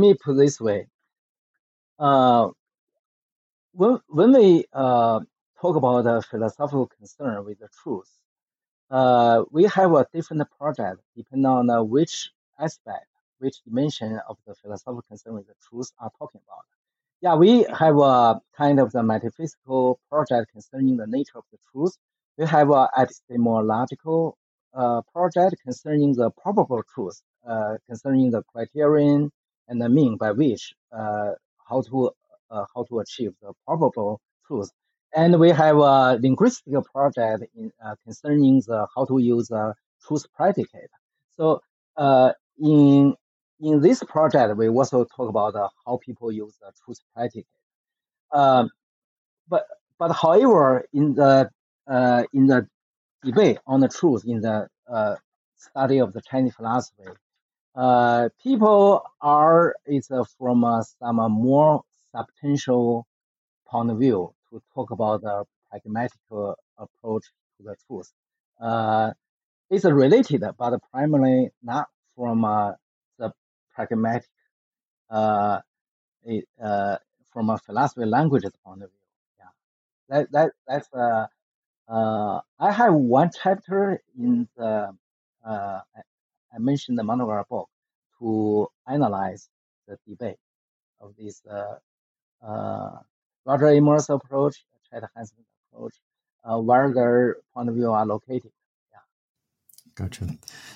me put this way. Uh, when when we uh, talk about the philosophical concern with the truth, uh, we have a different project depending on uh, which aspect, which dimension of the philosophical concern with the truth are talking about. Yeah, we have a kind of the metaphysical project concerning the nature of the truth. We have a epistemological uh, project concerning the probable truth, uh, concerning the criterion and the mean by which uh, how to uh, how to achieve the probable truth. And we have a linguistic project in, uh, concerning the how to use the truth predicate. So uh, in in this project, we also talk about uh, how people use the truth predicate. Um, but but however, in the uh, in the debate on the truth in the uh, study of the Chinese philosophy, uh, people are is uh, from uh, some uh, more substantial point of view to talk about the pragmatic uh, approach to the truth. Uh, it's related, but primarily not from uh, the pragmatic, uh, it, from a philosophy languages point of view. Yeah, that that that's uh, I have one chapter in the uh, I, mentioned the monograph book to analyze the debate of this uh, uh, Roger Ames approach, Chad Hansen approach, uh, where their point of view are located. Yeah. Gotcha.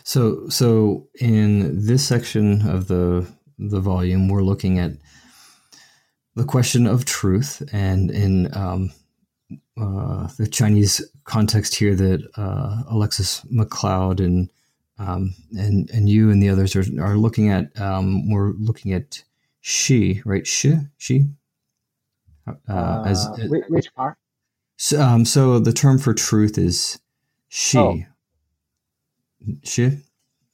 So, so in this section of the the volume, we're looking at the question of truth, and in um, uh, the Chinese context here that uh, Alexus McLeod and um, and and you and the others are, are looking at. Um, we're looking at she, right? She, she. Uh, as uh, which part? So, um, so the term for truth is she. Oh. She.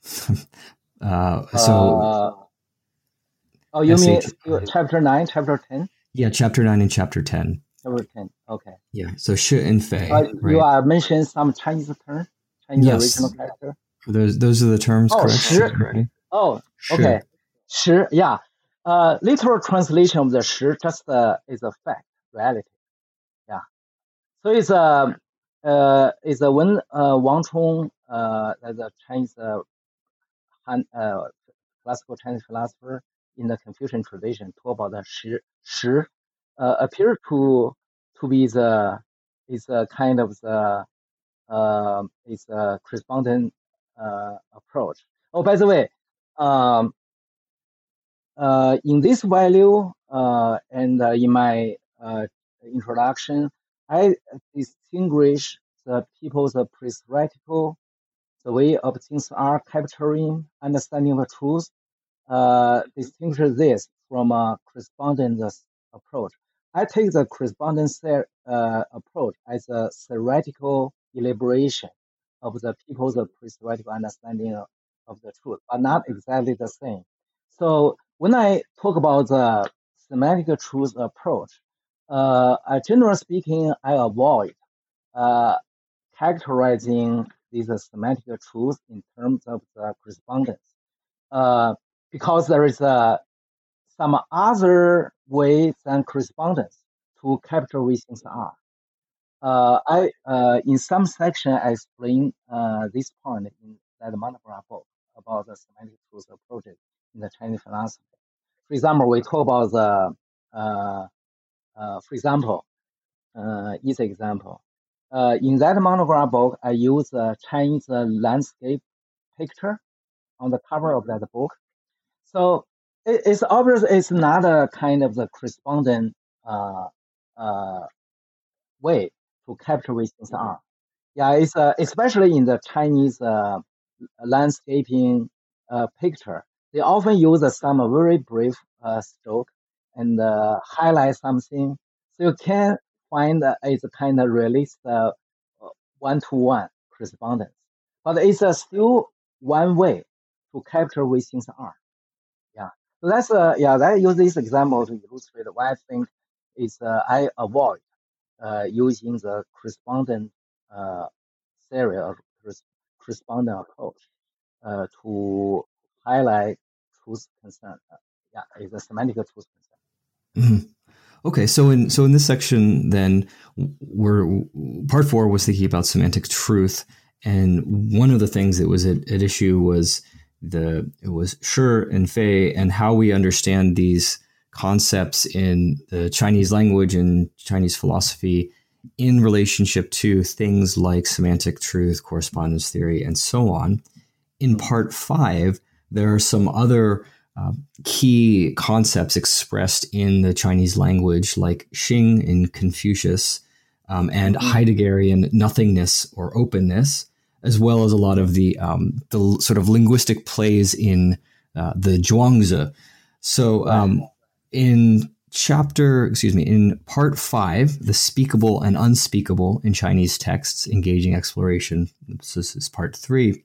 uh, so. Uh, oh, you mean chapter nine, chapter ten? Yeah, chapter 9 and chapter ten. Chapter ten. Okay. Yeah. So she and fei. Uh, right? You are mentioning some Chinese term, Chinese yes. original character. Those those are the terms, oh, correct? Shi. Oh, okay. Shi. Yeah. Uh, literal translation of the shi just uh, is a fact, reality. Yeah. So it's a uh, uh, it's a when uh, Wang Chong, uh, the Chinese uh, Han, uh, classical Chinese philosopher, in the Confucian tradition talk about the shi, shi uh, appear to to be the is a kind of the uh, is a correspondent uh, approach. Oh, by the way, um, uh, in this value uh, and uh, in my uh, introduction, I distinguish the people's prescriptical, the way of things are capturing, understanding the truth, uh, distinguish this from a correspondence approach. I take the correspondence uh, approach as a theoretical elaboration of the people's prescriptical understanding of, the truth, but not exactly the same. So when I talk about the semantic truth approach, uh, generally speaking, I avoid uh, characterizing these semantic truths in terms of the correspondence uh, because there is uh, some other way than correspondence to capture what things are. Uh, I uh, in some section I explain uh, this point in that monograph book about the semantic truth approaches in the Chinese philosophy. For example, we talk about the for example, uh, example. Uh, in that monograph book, I use a Chinese landscape picture on the cover of that book. So it, it's obvious it's not a kind of the correspondent uh, uh, way to capture things are. Yeah, it's uh, especially in the Chinese uh, landscaping uh, picture. They often use some very brief uh, stroke and uh, highlight something. So you can find it's kind of realist uh, one-to-one correspondence. But it's still one way to capture what things are. Yeah. So that's yeah, I use this example to illustrate why I think is I avoid using the correspondent uh, theory or correspondent approach uh, to highlight truth concern. Uh, yeah, it's a semantic truth concern. Mm-hmm. Okay, so in so in this section, then we're part four was thinking about semantic truth, and one of the things that was at, at issue was the it was shi and fei and how we understand these concepts in the Chinese language and Chinese philosophy in relationship to things like semantic truth, correspondence theory, and so on. In part five, there are some other uh, key concepts expressed in the Chinese language, like Xing in Confucius um, and mm-hmm. Heideggerian nothingness or openness, as well as a lot of the um, the sort of linguistic plays in uh, the Zhuangzi. So, um, in chapter, excuse me, in part five, the speakable and unspeakable in Chinese texts, engaging exploration. This is part three.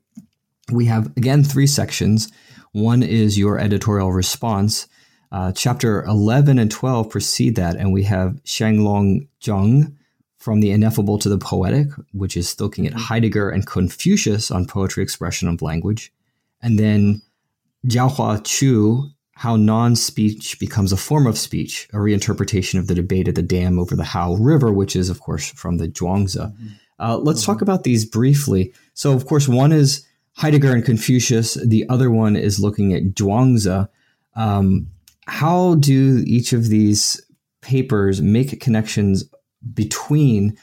We have again three sections one is your editorial response. Uh, chapter 11 and 12 precede that, and we have Xianglong Zhang from the ineffable to the poetic, which is looking at. Heidegger and Confucius on poetry, expression of language. And then Zhaohua Chu, how non speech becomes a form of speech, a reinterpretation of the debate at the dam over the Hao River, which is, of course, from the Zhuangzi. Mm-hmm. Uh, let's mm-hmm. talk about these briefly. So, of course, one is Heidegger and Confucius. The other one is looking at Zhuangzi. Um, how do each of these papers make connections between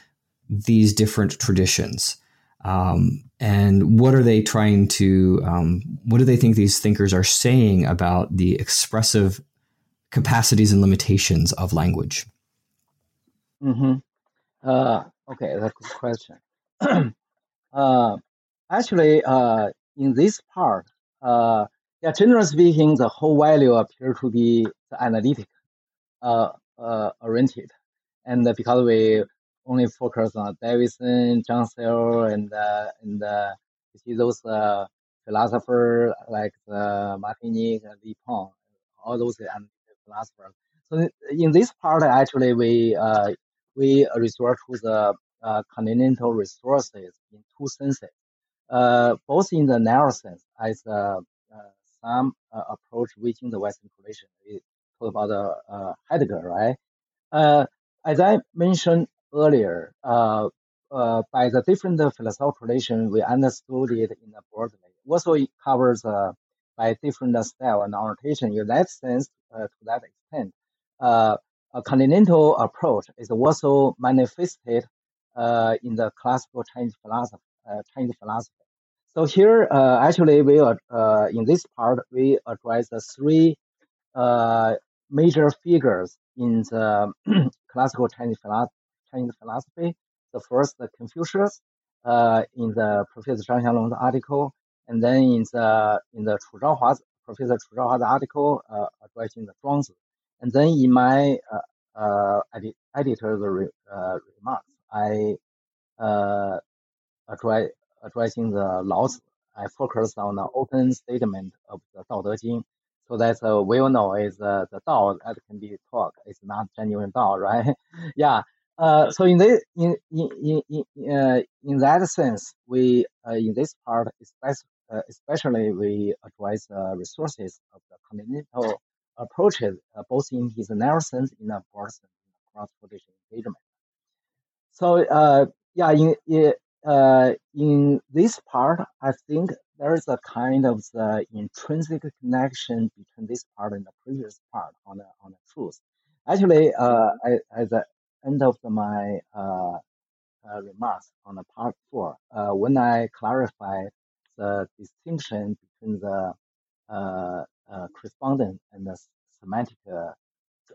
these different traditions? Um, and what are they trying to, um, what do they think these thinkers are saying about the expressive capacities and limitations of language? Mm-hmm. Uh, okay, that's a good question. uh, Actually, uh, in this part, uh, yeah, generally speaking, the whole value appear to be analytic uh, uh, oriented, and because we only focus on Davidson, John Searle, and uh, and uh, see those uh, philosophers like uh, Martinich, Li Peng, all those philosophers. So in this part, actually, we uh, we resort to the uh, continental resources in two senses uh, both in the narrow sense as uh, uh, some uh, approach within the Western tradition. We talk about the uh, Heidegger, right? Uh, as I mentioned earlier, uh, uh, by the different philosophical tradition, we understood it in a broad way. Also, it covers uh, by different style and orientation. In that sense, uh, to that extent, uh, a continental approach is also manifested uh, in the classical Chinese philosophy. Chinese philosophy. So here, actually, we are in this part we address the three major figures in the classical Chinese, philo- Chinese philosophy. The first, the Confucius, uh, in the Professor Zhang Xianglong's article, and then in the in the Chu Zhaohua's Professor Chu Zhaohua's article uh, addressing the Zhuangzi, and then in my uh, uh, edit, editor's re, uh, remarks, I uh, address, addressing the Laozi. I focus on the open statement of the Dao De Jing. So that's uh, well known is uh, the Dao that can be taught. It's not genuine Dao, right? yeah. Uh, so in this, in in in uh, in that sense, we uh, in this part, especially, uh, especially we address uh, resources of the continental approaches, uh, both in his sense in broad sense, in cross-position engagement. So uh, yeah, in in, uh, in this part, I think there is a kind of the intrinsic connection between this part and the previous part on the on the truth. Actually, uh, I, as end of my uh, uh, remarks on the part four, uh, when I clarify the distinction between the uh, uh, correspondent and the semantic uh,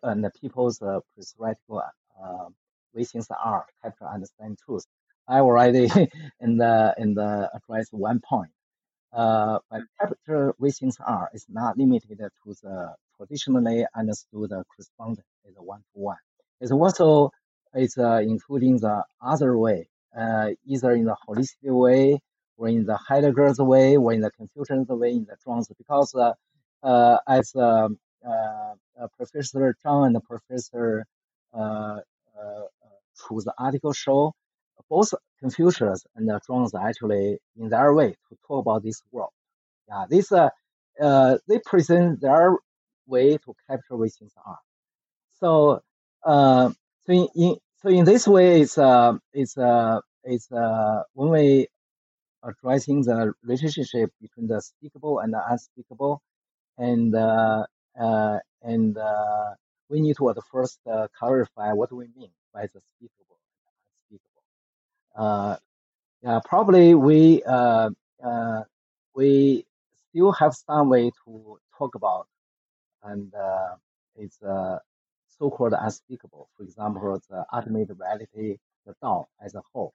and the people's uh, prescriptical uh, things are capture understand truth. I already in the in the address one point. Uh, but capture things are is not limited to the traditionally understood correspondent as a one to one. It's also it's uh, including the other way, uh, either in the holistic way, or in the Heidegger's way, or in the Confucian's way, in the Zhuangzi. Because uh, uh, as um, uh, Professor Zhang and Professor uh, uh, Chu's article show, both Confucius and Zhuangzi actually, in their way, to talk about this world. Yeah, this they present their way to capture what things are. So, uh, so in, in so in this way, it's uh, it's uh, it's uh, when we addressing the relationship between the speakable and the unspeakable, and uh, uh, and uh, we need to at first uh, clarify what we mean by the speakable and unspeakable. Uh, yeah, probably we uh, uh, we still have some way to talk about, and uh, it's uh, so-called unspeakable. For example, the ultimate reality, the Tao as a whole.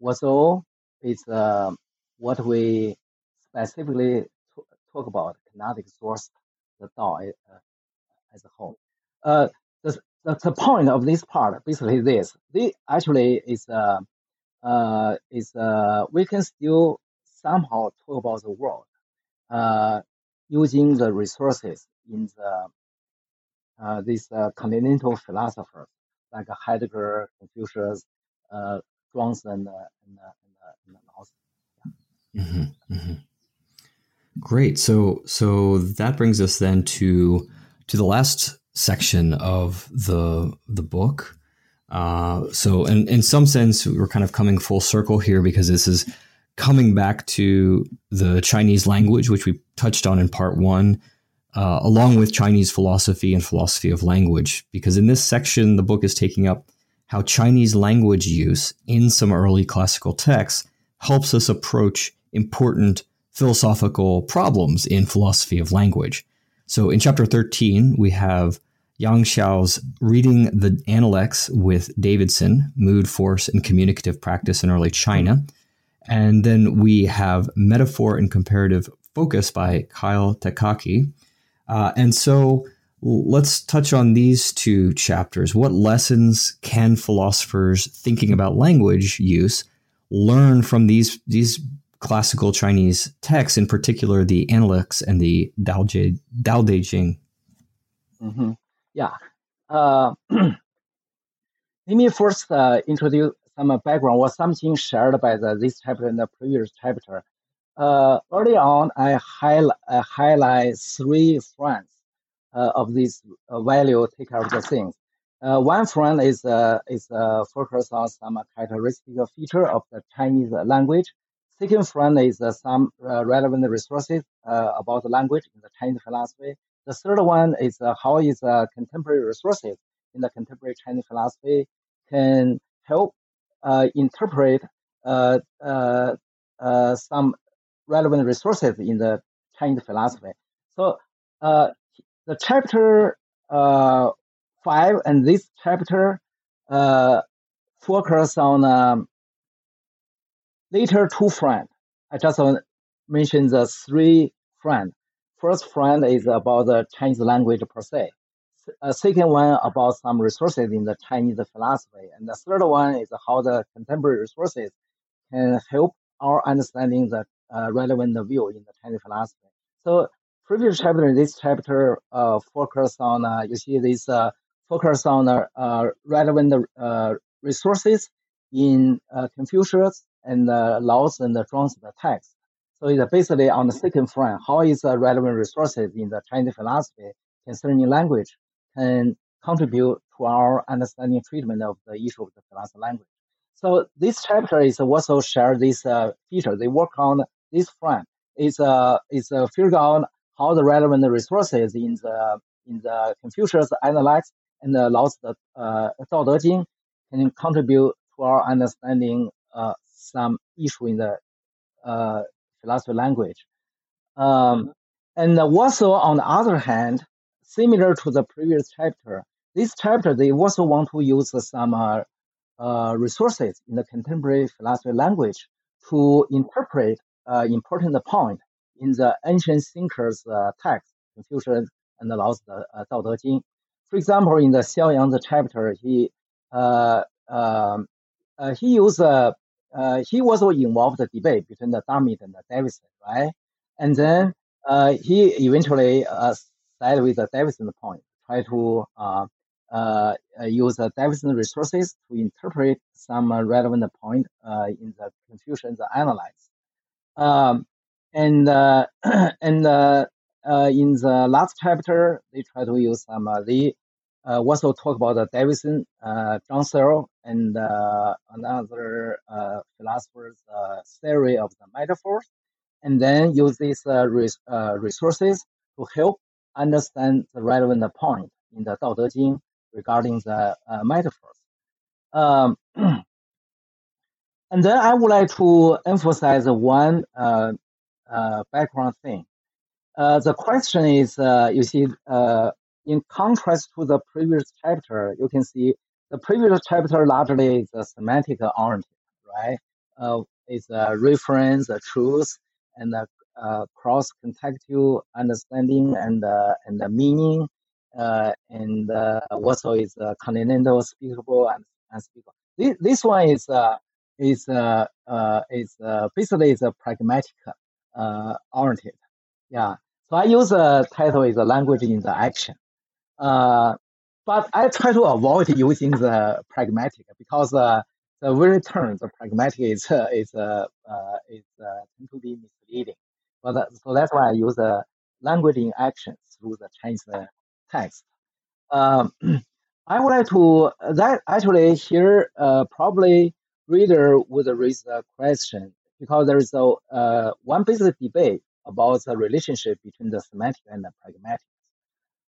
Also, it's uh, what we specifically talk about, cannot exhaust the Tao uh, as a whole. Uh, the, the, the point of this part basically this. The actually is uh, uh, is uh, we can still somehow talk about the world uh, using the resources in the uh, these uh, continental philosophers like Heidegger, Confucius, uh, Zhuangzi, and, uh, and, uh, and, Laozi. Mm-hmm, mm-hmm. Great. So so that brings us then to to the last section of the the book. Uh, so in in some sense, we're kind of coming full circle here because this is coming back to the Chinese language, which we touched on in part one, uh, along with Chinese philosophy and philosophy of language. Because in this section, the book is taking up how Chinese language use in some early classical texts helps us approach important philosophical problems in philosophy of language. So in chapter 13, we have Yang Xiao's reading the Analects with Davidson, Mood, Force, and Communicative Practice in Early China. And then we have Metaphor and Comparative Focus by Kyle Takaki. Uh, and so let's touch on these two chapters. What lessons can philosophers thinking about language use learn from these these classical Chinese texts, in particular the Analects and the Dao, Je, Dao De Jing? Mm-hmm. Yeah. Uh, let me first uh, introduce some background or something shared by the, this chapter and the previous chapter. Uh, early on, I, highlight, I highlight three fronts uh, of this uh, value take care of the things. Uh, one front is uh, is uh, focus on some characteristic feature of the Chinese language, second front is uh, some uh, relevant resources uh, about the language in the Chinese philosophy. The third one is how is contemporary resources in the contemporary Chinese philosophy can help interpret uh, uh, uh, some relevant resources in the Chinese philosophy. So uh, the chapter uh, five and this chapter uh, focus on um, later two friends. I just uh, mentioned the three friends. First friend is about the Chinese language per se. A second one about some resources in the Chinese philosophy, and the third one is how the contemporary resources can help our understanding the uh, relevant view in the Chinese philosophy. So previous chapter, this chapter uh, focus on uh, you see this uh, focus on uh, uh, relevant uh, resources in uh, Confucius and uh, Laozi and the Zhuang's the text. So it's basically on the second front, how is the relevant resources in the Chinese philosophy concerning language can contribute to our understanding treatment of the issue of the philosophy language. So this chapter is also share this uh, feature. They work on this front. It's uh, it's uh, figure out how the relevant resources in the in the Confucius Analects and the Laozi the uh, Dao De Jing can contribute to our understanding uh, some issue in the uh, philosophy language. Um, and also, on the other hand, similar to the previous chapter, this chapter they also want to use some uh, uh, resources in the contemporary philosophy language to interpret uh, important point in the ancient thinkers' uh, text, Confucius and the uh, Dao De Jing. For example, in the Xiaoyang chapter, he uh, um, uh, he used uh, uh, he also involved the debate between the Dummett and the Davidson, right? And then uh, he eventually uh, side with the Davidson point, try to uh, uh, uh, use Davidson resources to interpret some uh, relevant point uh, in the Confucian Analects. Um, and uh, and uh, uh, in the last chapter, they try to use some. Uh, they uh, also talk about the Davidson, uh, John Searle, and uh, another uh, philosopher's uh, theory of the metaphors, and then use these uh, res- uh, resources to help understand the relevant point in the Dao De Jing regarding the uh, metaphors. Um, and then I would like to emphasize one uh, uh, background thing. The question is, you see, in contrast to the previous chapter, you can see the previous chapter largely is a semantic oriented, right? Uh, it's a reference, a truth, and a, cross-contextual understanding and uh, and the meaning, and uh, also is uh, continental, speakable, and unspeakable. This, this one is uh, is uh, uh, is uh, basically is a pragmatic uh, oriented. Yeah. So I use the title is a language in the action. Uh, but I try to avoid using the pragmatic because uh, the very term, the pragmatic is uh, is uh, uh, is uh, tend to be misleading. But so that's why I use the language in action through the Chinese uh, text. Um, I would like to that actually here uh, probably reader would raise a question because there is a uh, one basic debate about the relationship between the semantic and the pragmatic.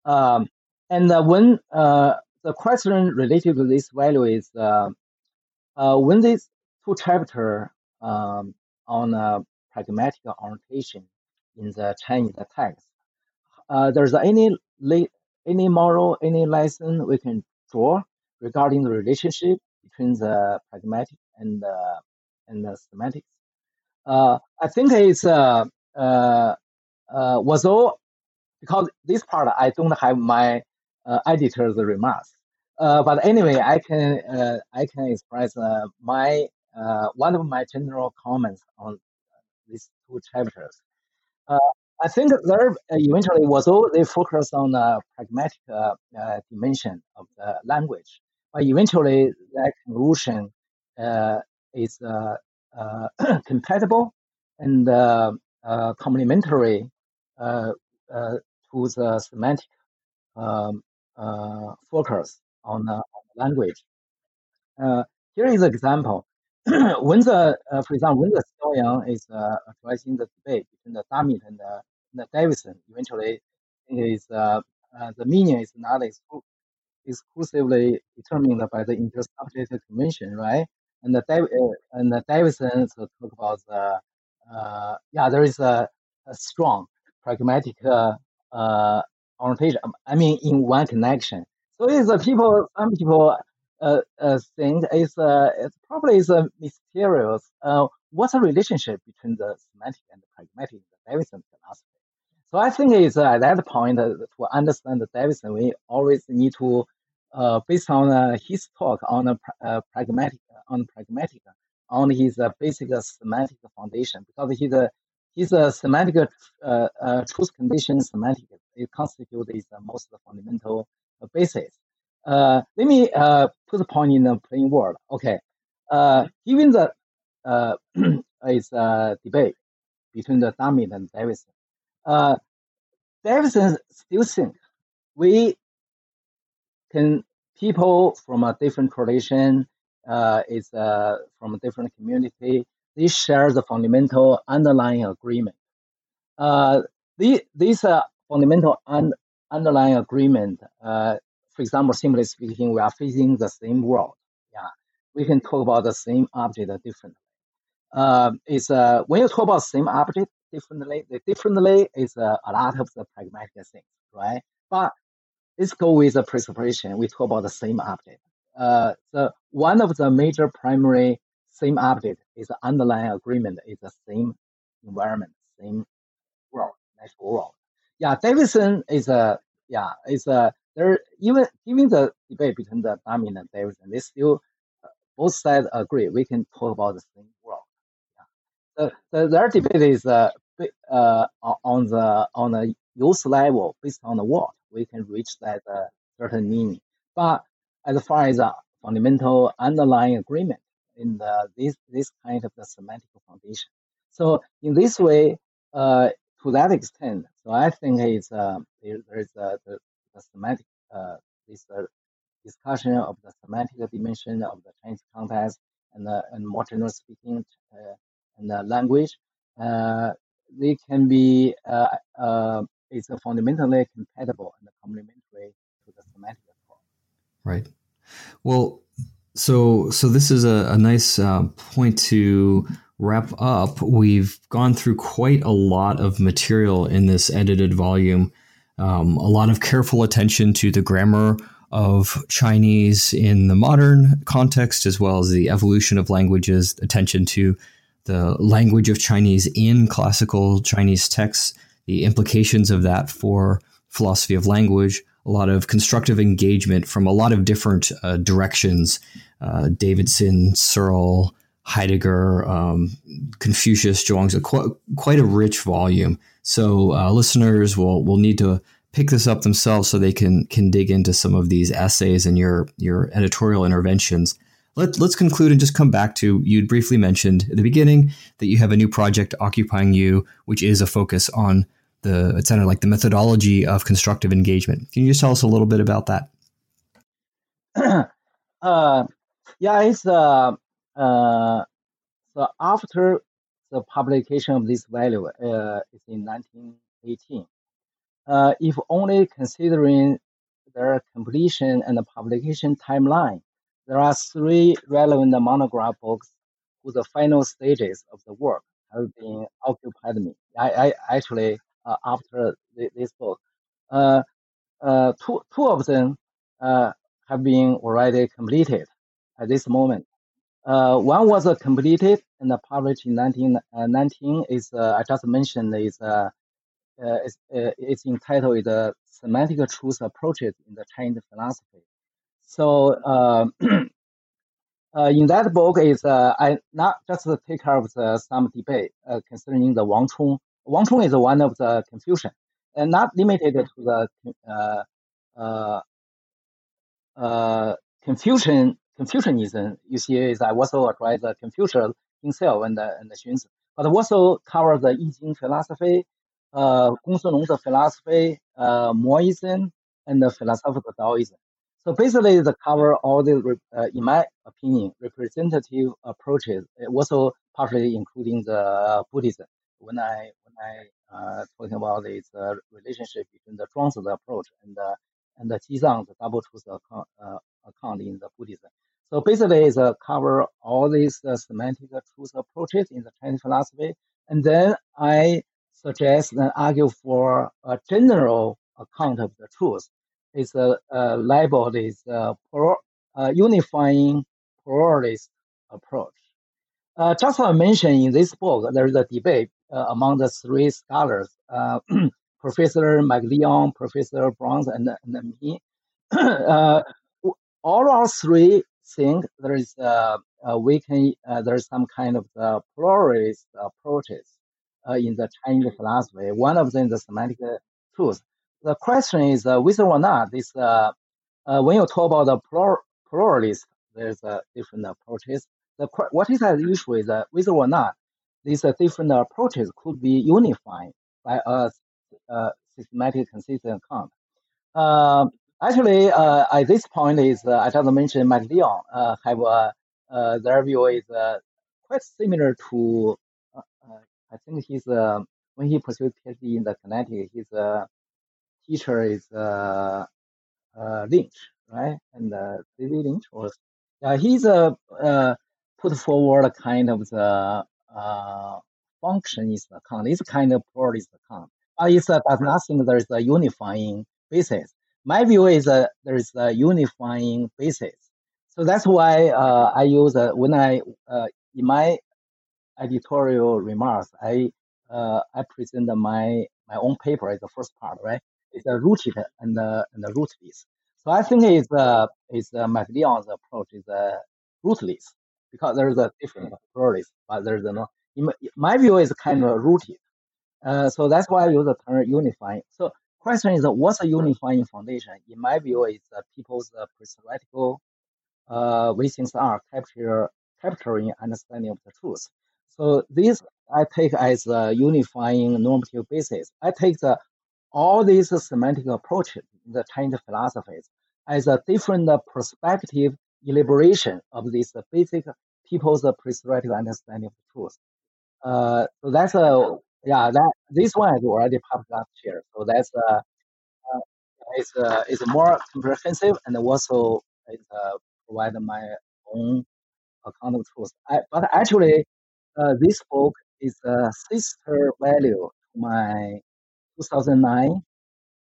Um, and uh, when uh, the question related to this value is uh, uh, when these two chapter um, on pragmatic orientation in the Chinese text, uh, there's any le- any moral, any lesson we can draw regarding the relationship between the pragmatic and the and the semantics. Uh, I think it's uh, uh, uh, was all because this part I don't have my uh, editor's remarks. Uh, but anyway, I can I can express my one of my general comments on these two chapters. I think there uh, eventually was all they focus on the pragmatic uh, uh, dimension of the language, but eventually that conclusion uh, is uh, uh, compatible and complementary to the semantic um, focus on, on language. Here is an example. When the, uh, for example, when the Xiaoyang is uh, addressing the debate between the Dummett and the, the Davidson, eventually is uh, uh, the meaning is not exclusively determined by the intersubjective convention, right? And the uh, and the Davidson so talk about the uh, yeah, there is a, a strong pragmatic orientation. I mean, in one connection. So it's uh, people. Some people uh, uh, think it's uh, it's probably is a mysterious. Uh, what's the relationship between the semantic and the pragmatic the Davidson philosophy? So I think it's uh, at that point uh, to understand the Davidson, we always need to, uh, based on uh, his talk on a pra- uh, pragmatic, on pragmatic, on his uh, basic uh, semantic foundation, because he's a a semantic uh, uh, truth condition semantic. It constitutes its uh, most fundamental uh, basis. Uh, let me uh, put the point in a plain word. Okay, uh, given the uh, a debate between the Dummett and Davidson. Uh, Davidson still think we can people from a different tradition uh, is uh, from a different community. They share the fundamental underlying agreement. Uh, the, this uh, fundamental un- underlying agreement, uh, for example, simply speaking, we are facing the same world. Yeah, we can talk about the same object differently. Uh, it's uh, when you talk about the same object differently, the differently is uh, a lot of the pragmatic things, right? But let's go with the presupposition. We talk about the same object. Uh, the one of the major primary same object is the underlying agreement is the same environment, same world, natural world. Yeah, Davidson is a yeah is a there even given the debate between the Dummett and Davidson, they still uh, both sides agree we can talk about the same world. Yeah. The, the their debate is uh, uh on the on the use level based on the what we can reach that uh, certain meaning. But as far as a fundamental underlying agreement in the this this kind of the semantic foundation. So in this way, uh, to that extent, so I think it's uh, there, there's uh, the, the semantic uh, this uh, discussion of the semantic dimension of the Chinese context and uh, and more generally speaking, and the language. Uh, they can be uh, uh, it's fundamentally compatible and complementary to the semantic approach. Right. Well, so so this is a, a nice uh, point to wrap up. We've gone through quite a lot of material in this edited volume. Um, a lot of careful attention to the grammar of Chinese in the modern context, as well as the evolution of languages, attention to the language of Chinese in classical Chinese texts, the implications of that for philosophy of language, a lot of constructive engagement from a lot of different uh, directions uh, Davidson, Searle, Heidegger, um, Confucius, Zhuangzi, quite, quite a rich volume. So uh, listeners will will need to pick this up themselves so they can can dig into some of these essays and your your editorial interventions. Let, let's conclude and just come back to you'd briefly mentioned at the beginning that you have a new project occupying you, which is a focus on the it sounded like the methodology of constructive engagement. Can you just tell us a little bit about that? uh, yeah, it's uh, uh, so after the publication of this value uh, is in 1918. Uh, if only considering their completion and publication timeline, there are three relevant monograph books whose final stages of the work have been occupied me. I, I actually uh, after thi- this book, uh, uh, two two of them uh, have been already completed at this moment. Uh, one was completed and published in 1919. Is uh, I just mentioned is uh, it's, uh, it's entitled "The Semantic Truth Approaches in the Chinese Philosophy." So uh, uh, in that book is uh, I not just take care of the, some debate uh, concerning the Wang Chong. Wang Chong is one of the Confucian, and not limited to the uh, uh, uh, Confucian Confucianism. You see, is I also address the Confucius himself and the and Xunzi, but also cover the I Ching philosophy, uh, Gongsun philosophy, uh, and the philosophical Taoism. So basically, the cover all the, uh, in my opinion, representative approaches, also partially including the Buddhism. When I when I uh, talking about this uh, relationship between the Zhuangzi approach and the and the Jizang, the double truth account, uh, account in the Buddhism. So basically, it's uh, cover all these uh, semantic truth approaches in the Chinese philosophy, and then I suggest and argue for a general account of the truth. It's a, a labeled is a pro, unifying pluralist approach. Uh, just as I mentioned in this book, there is a debate uh, among the three scholars, uh, Professor McLeod, Professor Brons, and, and me. Uh, all our three think there is uh, we can there's some kind of the pluralist approaches in the Chinese philosophy. One of them is the semantic truth. The question is whether or not this when you talk about the pluralist, there's different approaches the what is the issue is whether or not these uh, different approaches could be unified by a, systematic consistent account. Uh, actually, uh, at this point is uh, I just mentioned McLeod uh, have uh, their view is uh, quite similar to I think he's when he pursued PhD in the Connecticut, his teacher is Lynch, right? And uh, David Lynch was yeah, he's a put forward a kind of the uh, functionist account. It's kind of pluralist account. But it uh, does not think there is a unifying basis. My view is that there is a unifying basis. So that's why uh, I use uh, when I uh, in my editorial remarks, I uh, I present my my own paper as the first part, right? It's a rooted and the and the root. So I think it's uh, it's uh, McLeod's approach is uh, rootless because there's a different pluralism, but there's no. My, view is kind of rooted, uh, so that's why I use the term unifying. So question is, what's a unifying foundation? In my view, is uh, people's uh, theoretical uh, way things are capture capturing understanding of the truth. So this I take as a unifying normative basis. I take the all these semantic approaches, the Chinese philosophies, as a different perspective elaboration of this basic people's prescriptive understanding of truth. Uh, so that's a yeah that this one is already published last year. So that's uh, uh it's uh, it's more comprehensive and also it uh, provide my own account of truth. I, but actually, uh, this book is a sister value to my 2009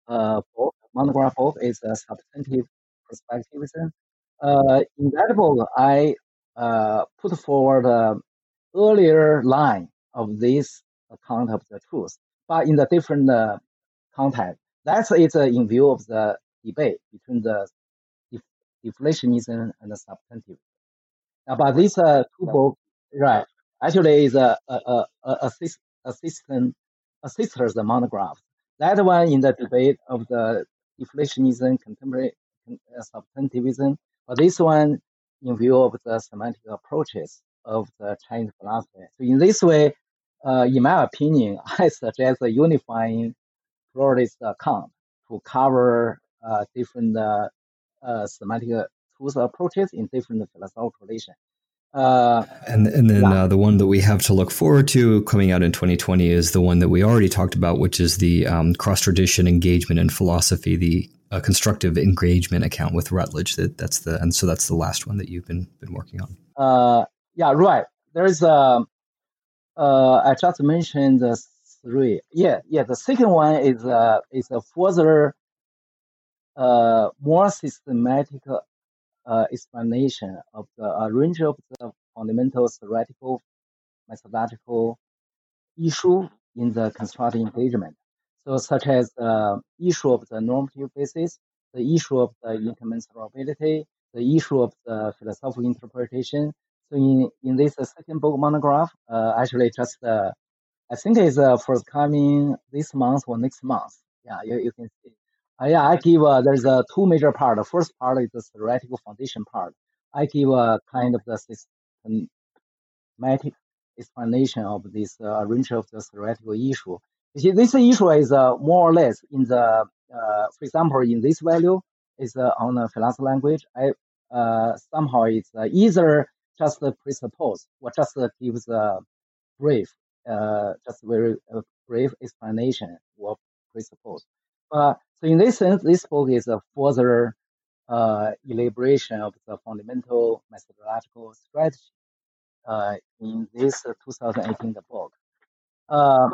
uh, book monograph book. is a substantive perspectivism uh, in that book, I uh, put forward the earlier line of this account of the truth, but in the different uh, context. That's it uh, in view of the debate between the def- deflationism and the substantivism. Uh, but these uh, two books, right, actually is a, a, a, a assist, assistant, a sister's monograph. That one in the debate of the deflationism, contemporary uh, substantivism, but this one, in view of the semantic approaches of the Chinese philosophy. So in this way, uh, in my opinion, I suggest a unifying pluralist account to cover uh, different uh, uh semantic tools approaches in different philosophical traditions. Uh, and and then yeah. uh, the one that we have to look forward to coming out in 2020 is the one that we already talked about, which is the um, cross tradition engagement in philosophy, the uh, constructive engagement account with Routledge. That that's the and so that's the last one that you've been been working on. Uh, yeah, right. There's a uh, I just mentioned the three. Yeah, yeah. The second one is uh is a further uh more systematic uh, explanation of the range of the fundamental theoretical methodological issue in the constructive engagement. So such as the issue of the normative basis, the issue of the incommensurability, the issue of the philosophical interpretation. So in, in this second book monograph, uh, actually just uh, I think it's uh, forthcoming this month or next month. Yeah, you, you can see. Uh, yeah, I give uh, there's a two major part. The first part is the theoretical foundation part. I give a kind of the systematic explanation of this uh, range of the theoretical issue. See, this issue is uh, more or less in the, uh, for example, in this value, is uh, on a philosophy language. I uh, somehow it's uh, either just presuppose or just gives a brief, uh, just very brief explanation or presuppose. But so in this sense, this book is a further uh, elaboration of the fundamental methodological strategy uh, in this 2018 book. Uh,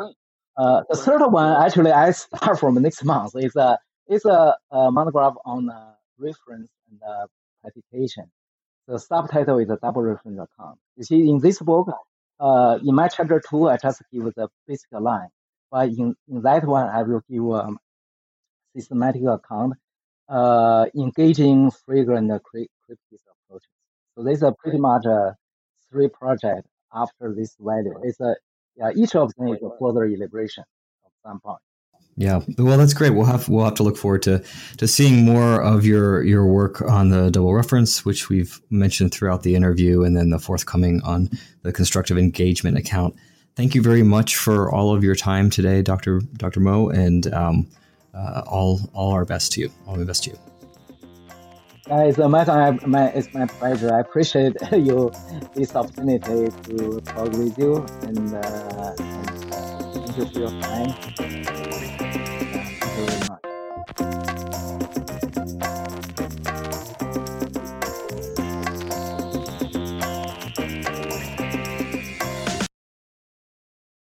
uh, the third one, actually, I start from next month. It's a it's a, a monograph on uh, reference and uh, citation. The subtitle is a double reference account. You see, in this book, uh, in my chapter two, I just give the basic line, but in, in that one, I will give a systematic account, uh, engaging frequent cryptic approaches. So this is pretty much a three project after this value. It's a yeah, each of them is a further elaboration of some point. Yeah, well, that's great. We'll have we'll have to look forward to to seeing more of your your work on the double reference, which we've mentioned throughout the interview, and then the forthcoming on the constructive engagement account. Thank you very much for all of your time today, Dr. Dr. Mou, and um, uh, all all our best to you. All the best to you. Guys, uh, my, my, it's my pleasure. I appreciate you this opportunity to talk with you and, uh, and uh, thank you for your time. Thank you very much.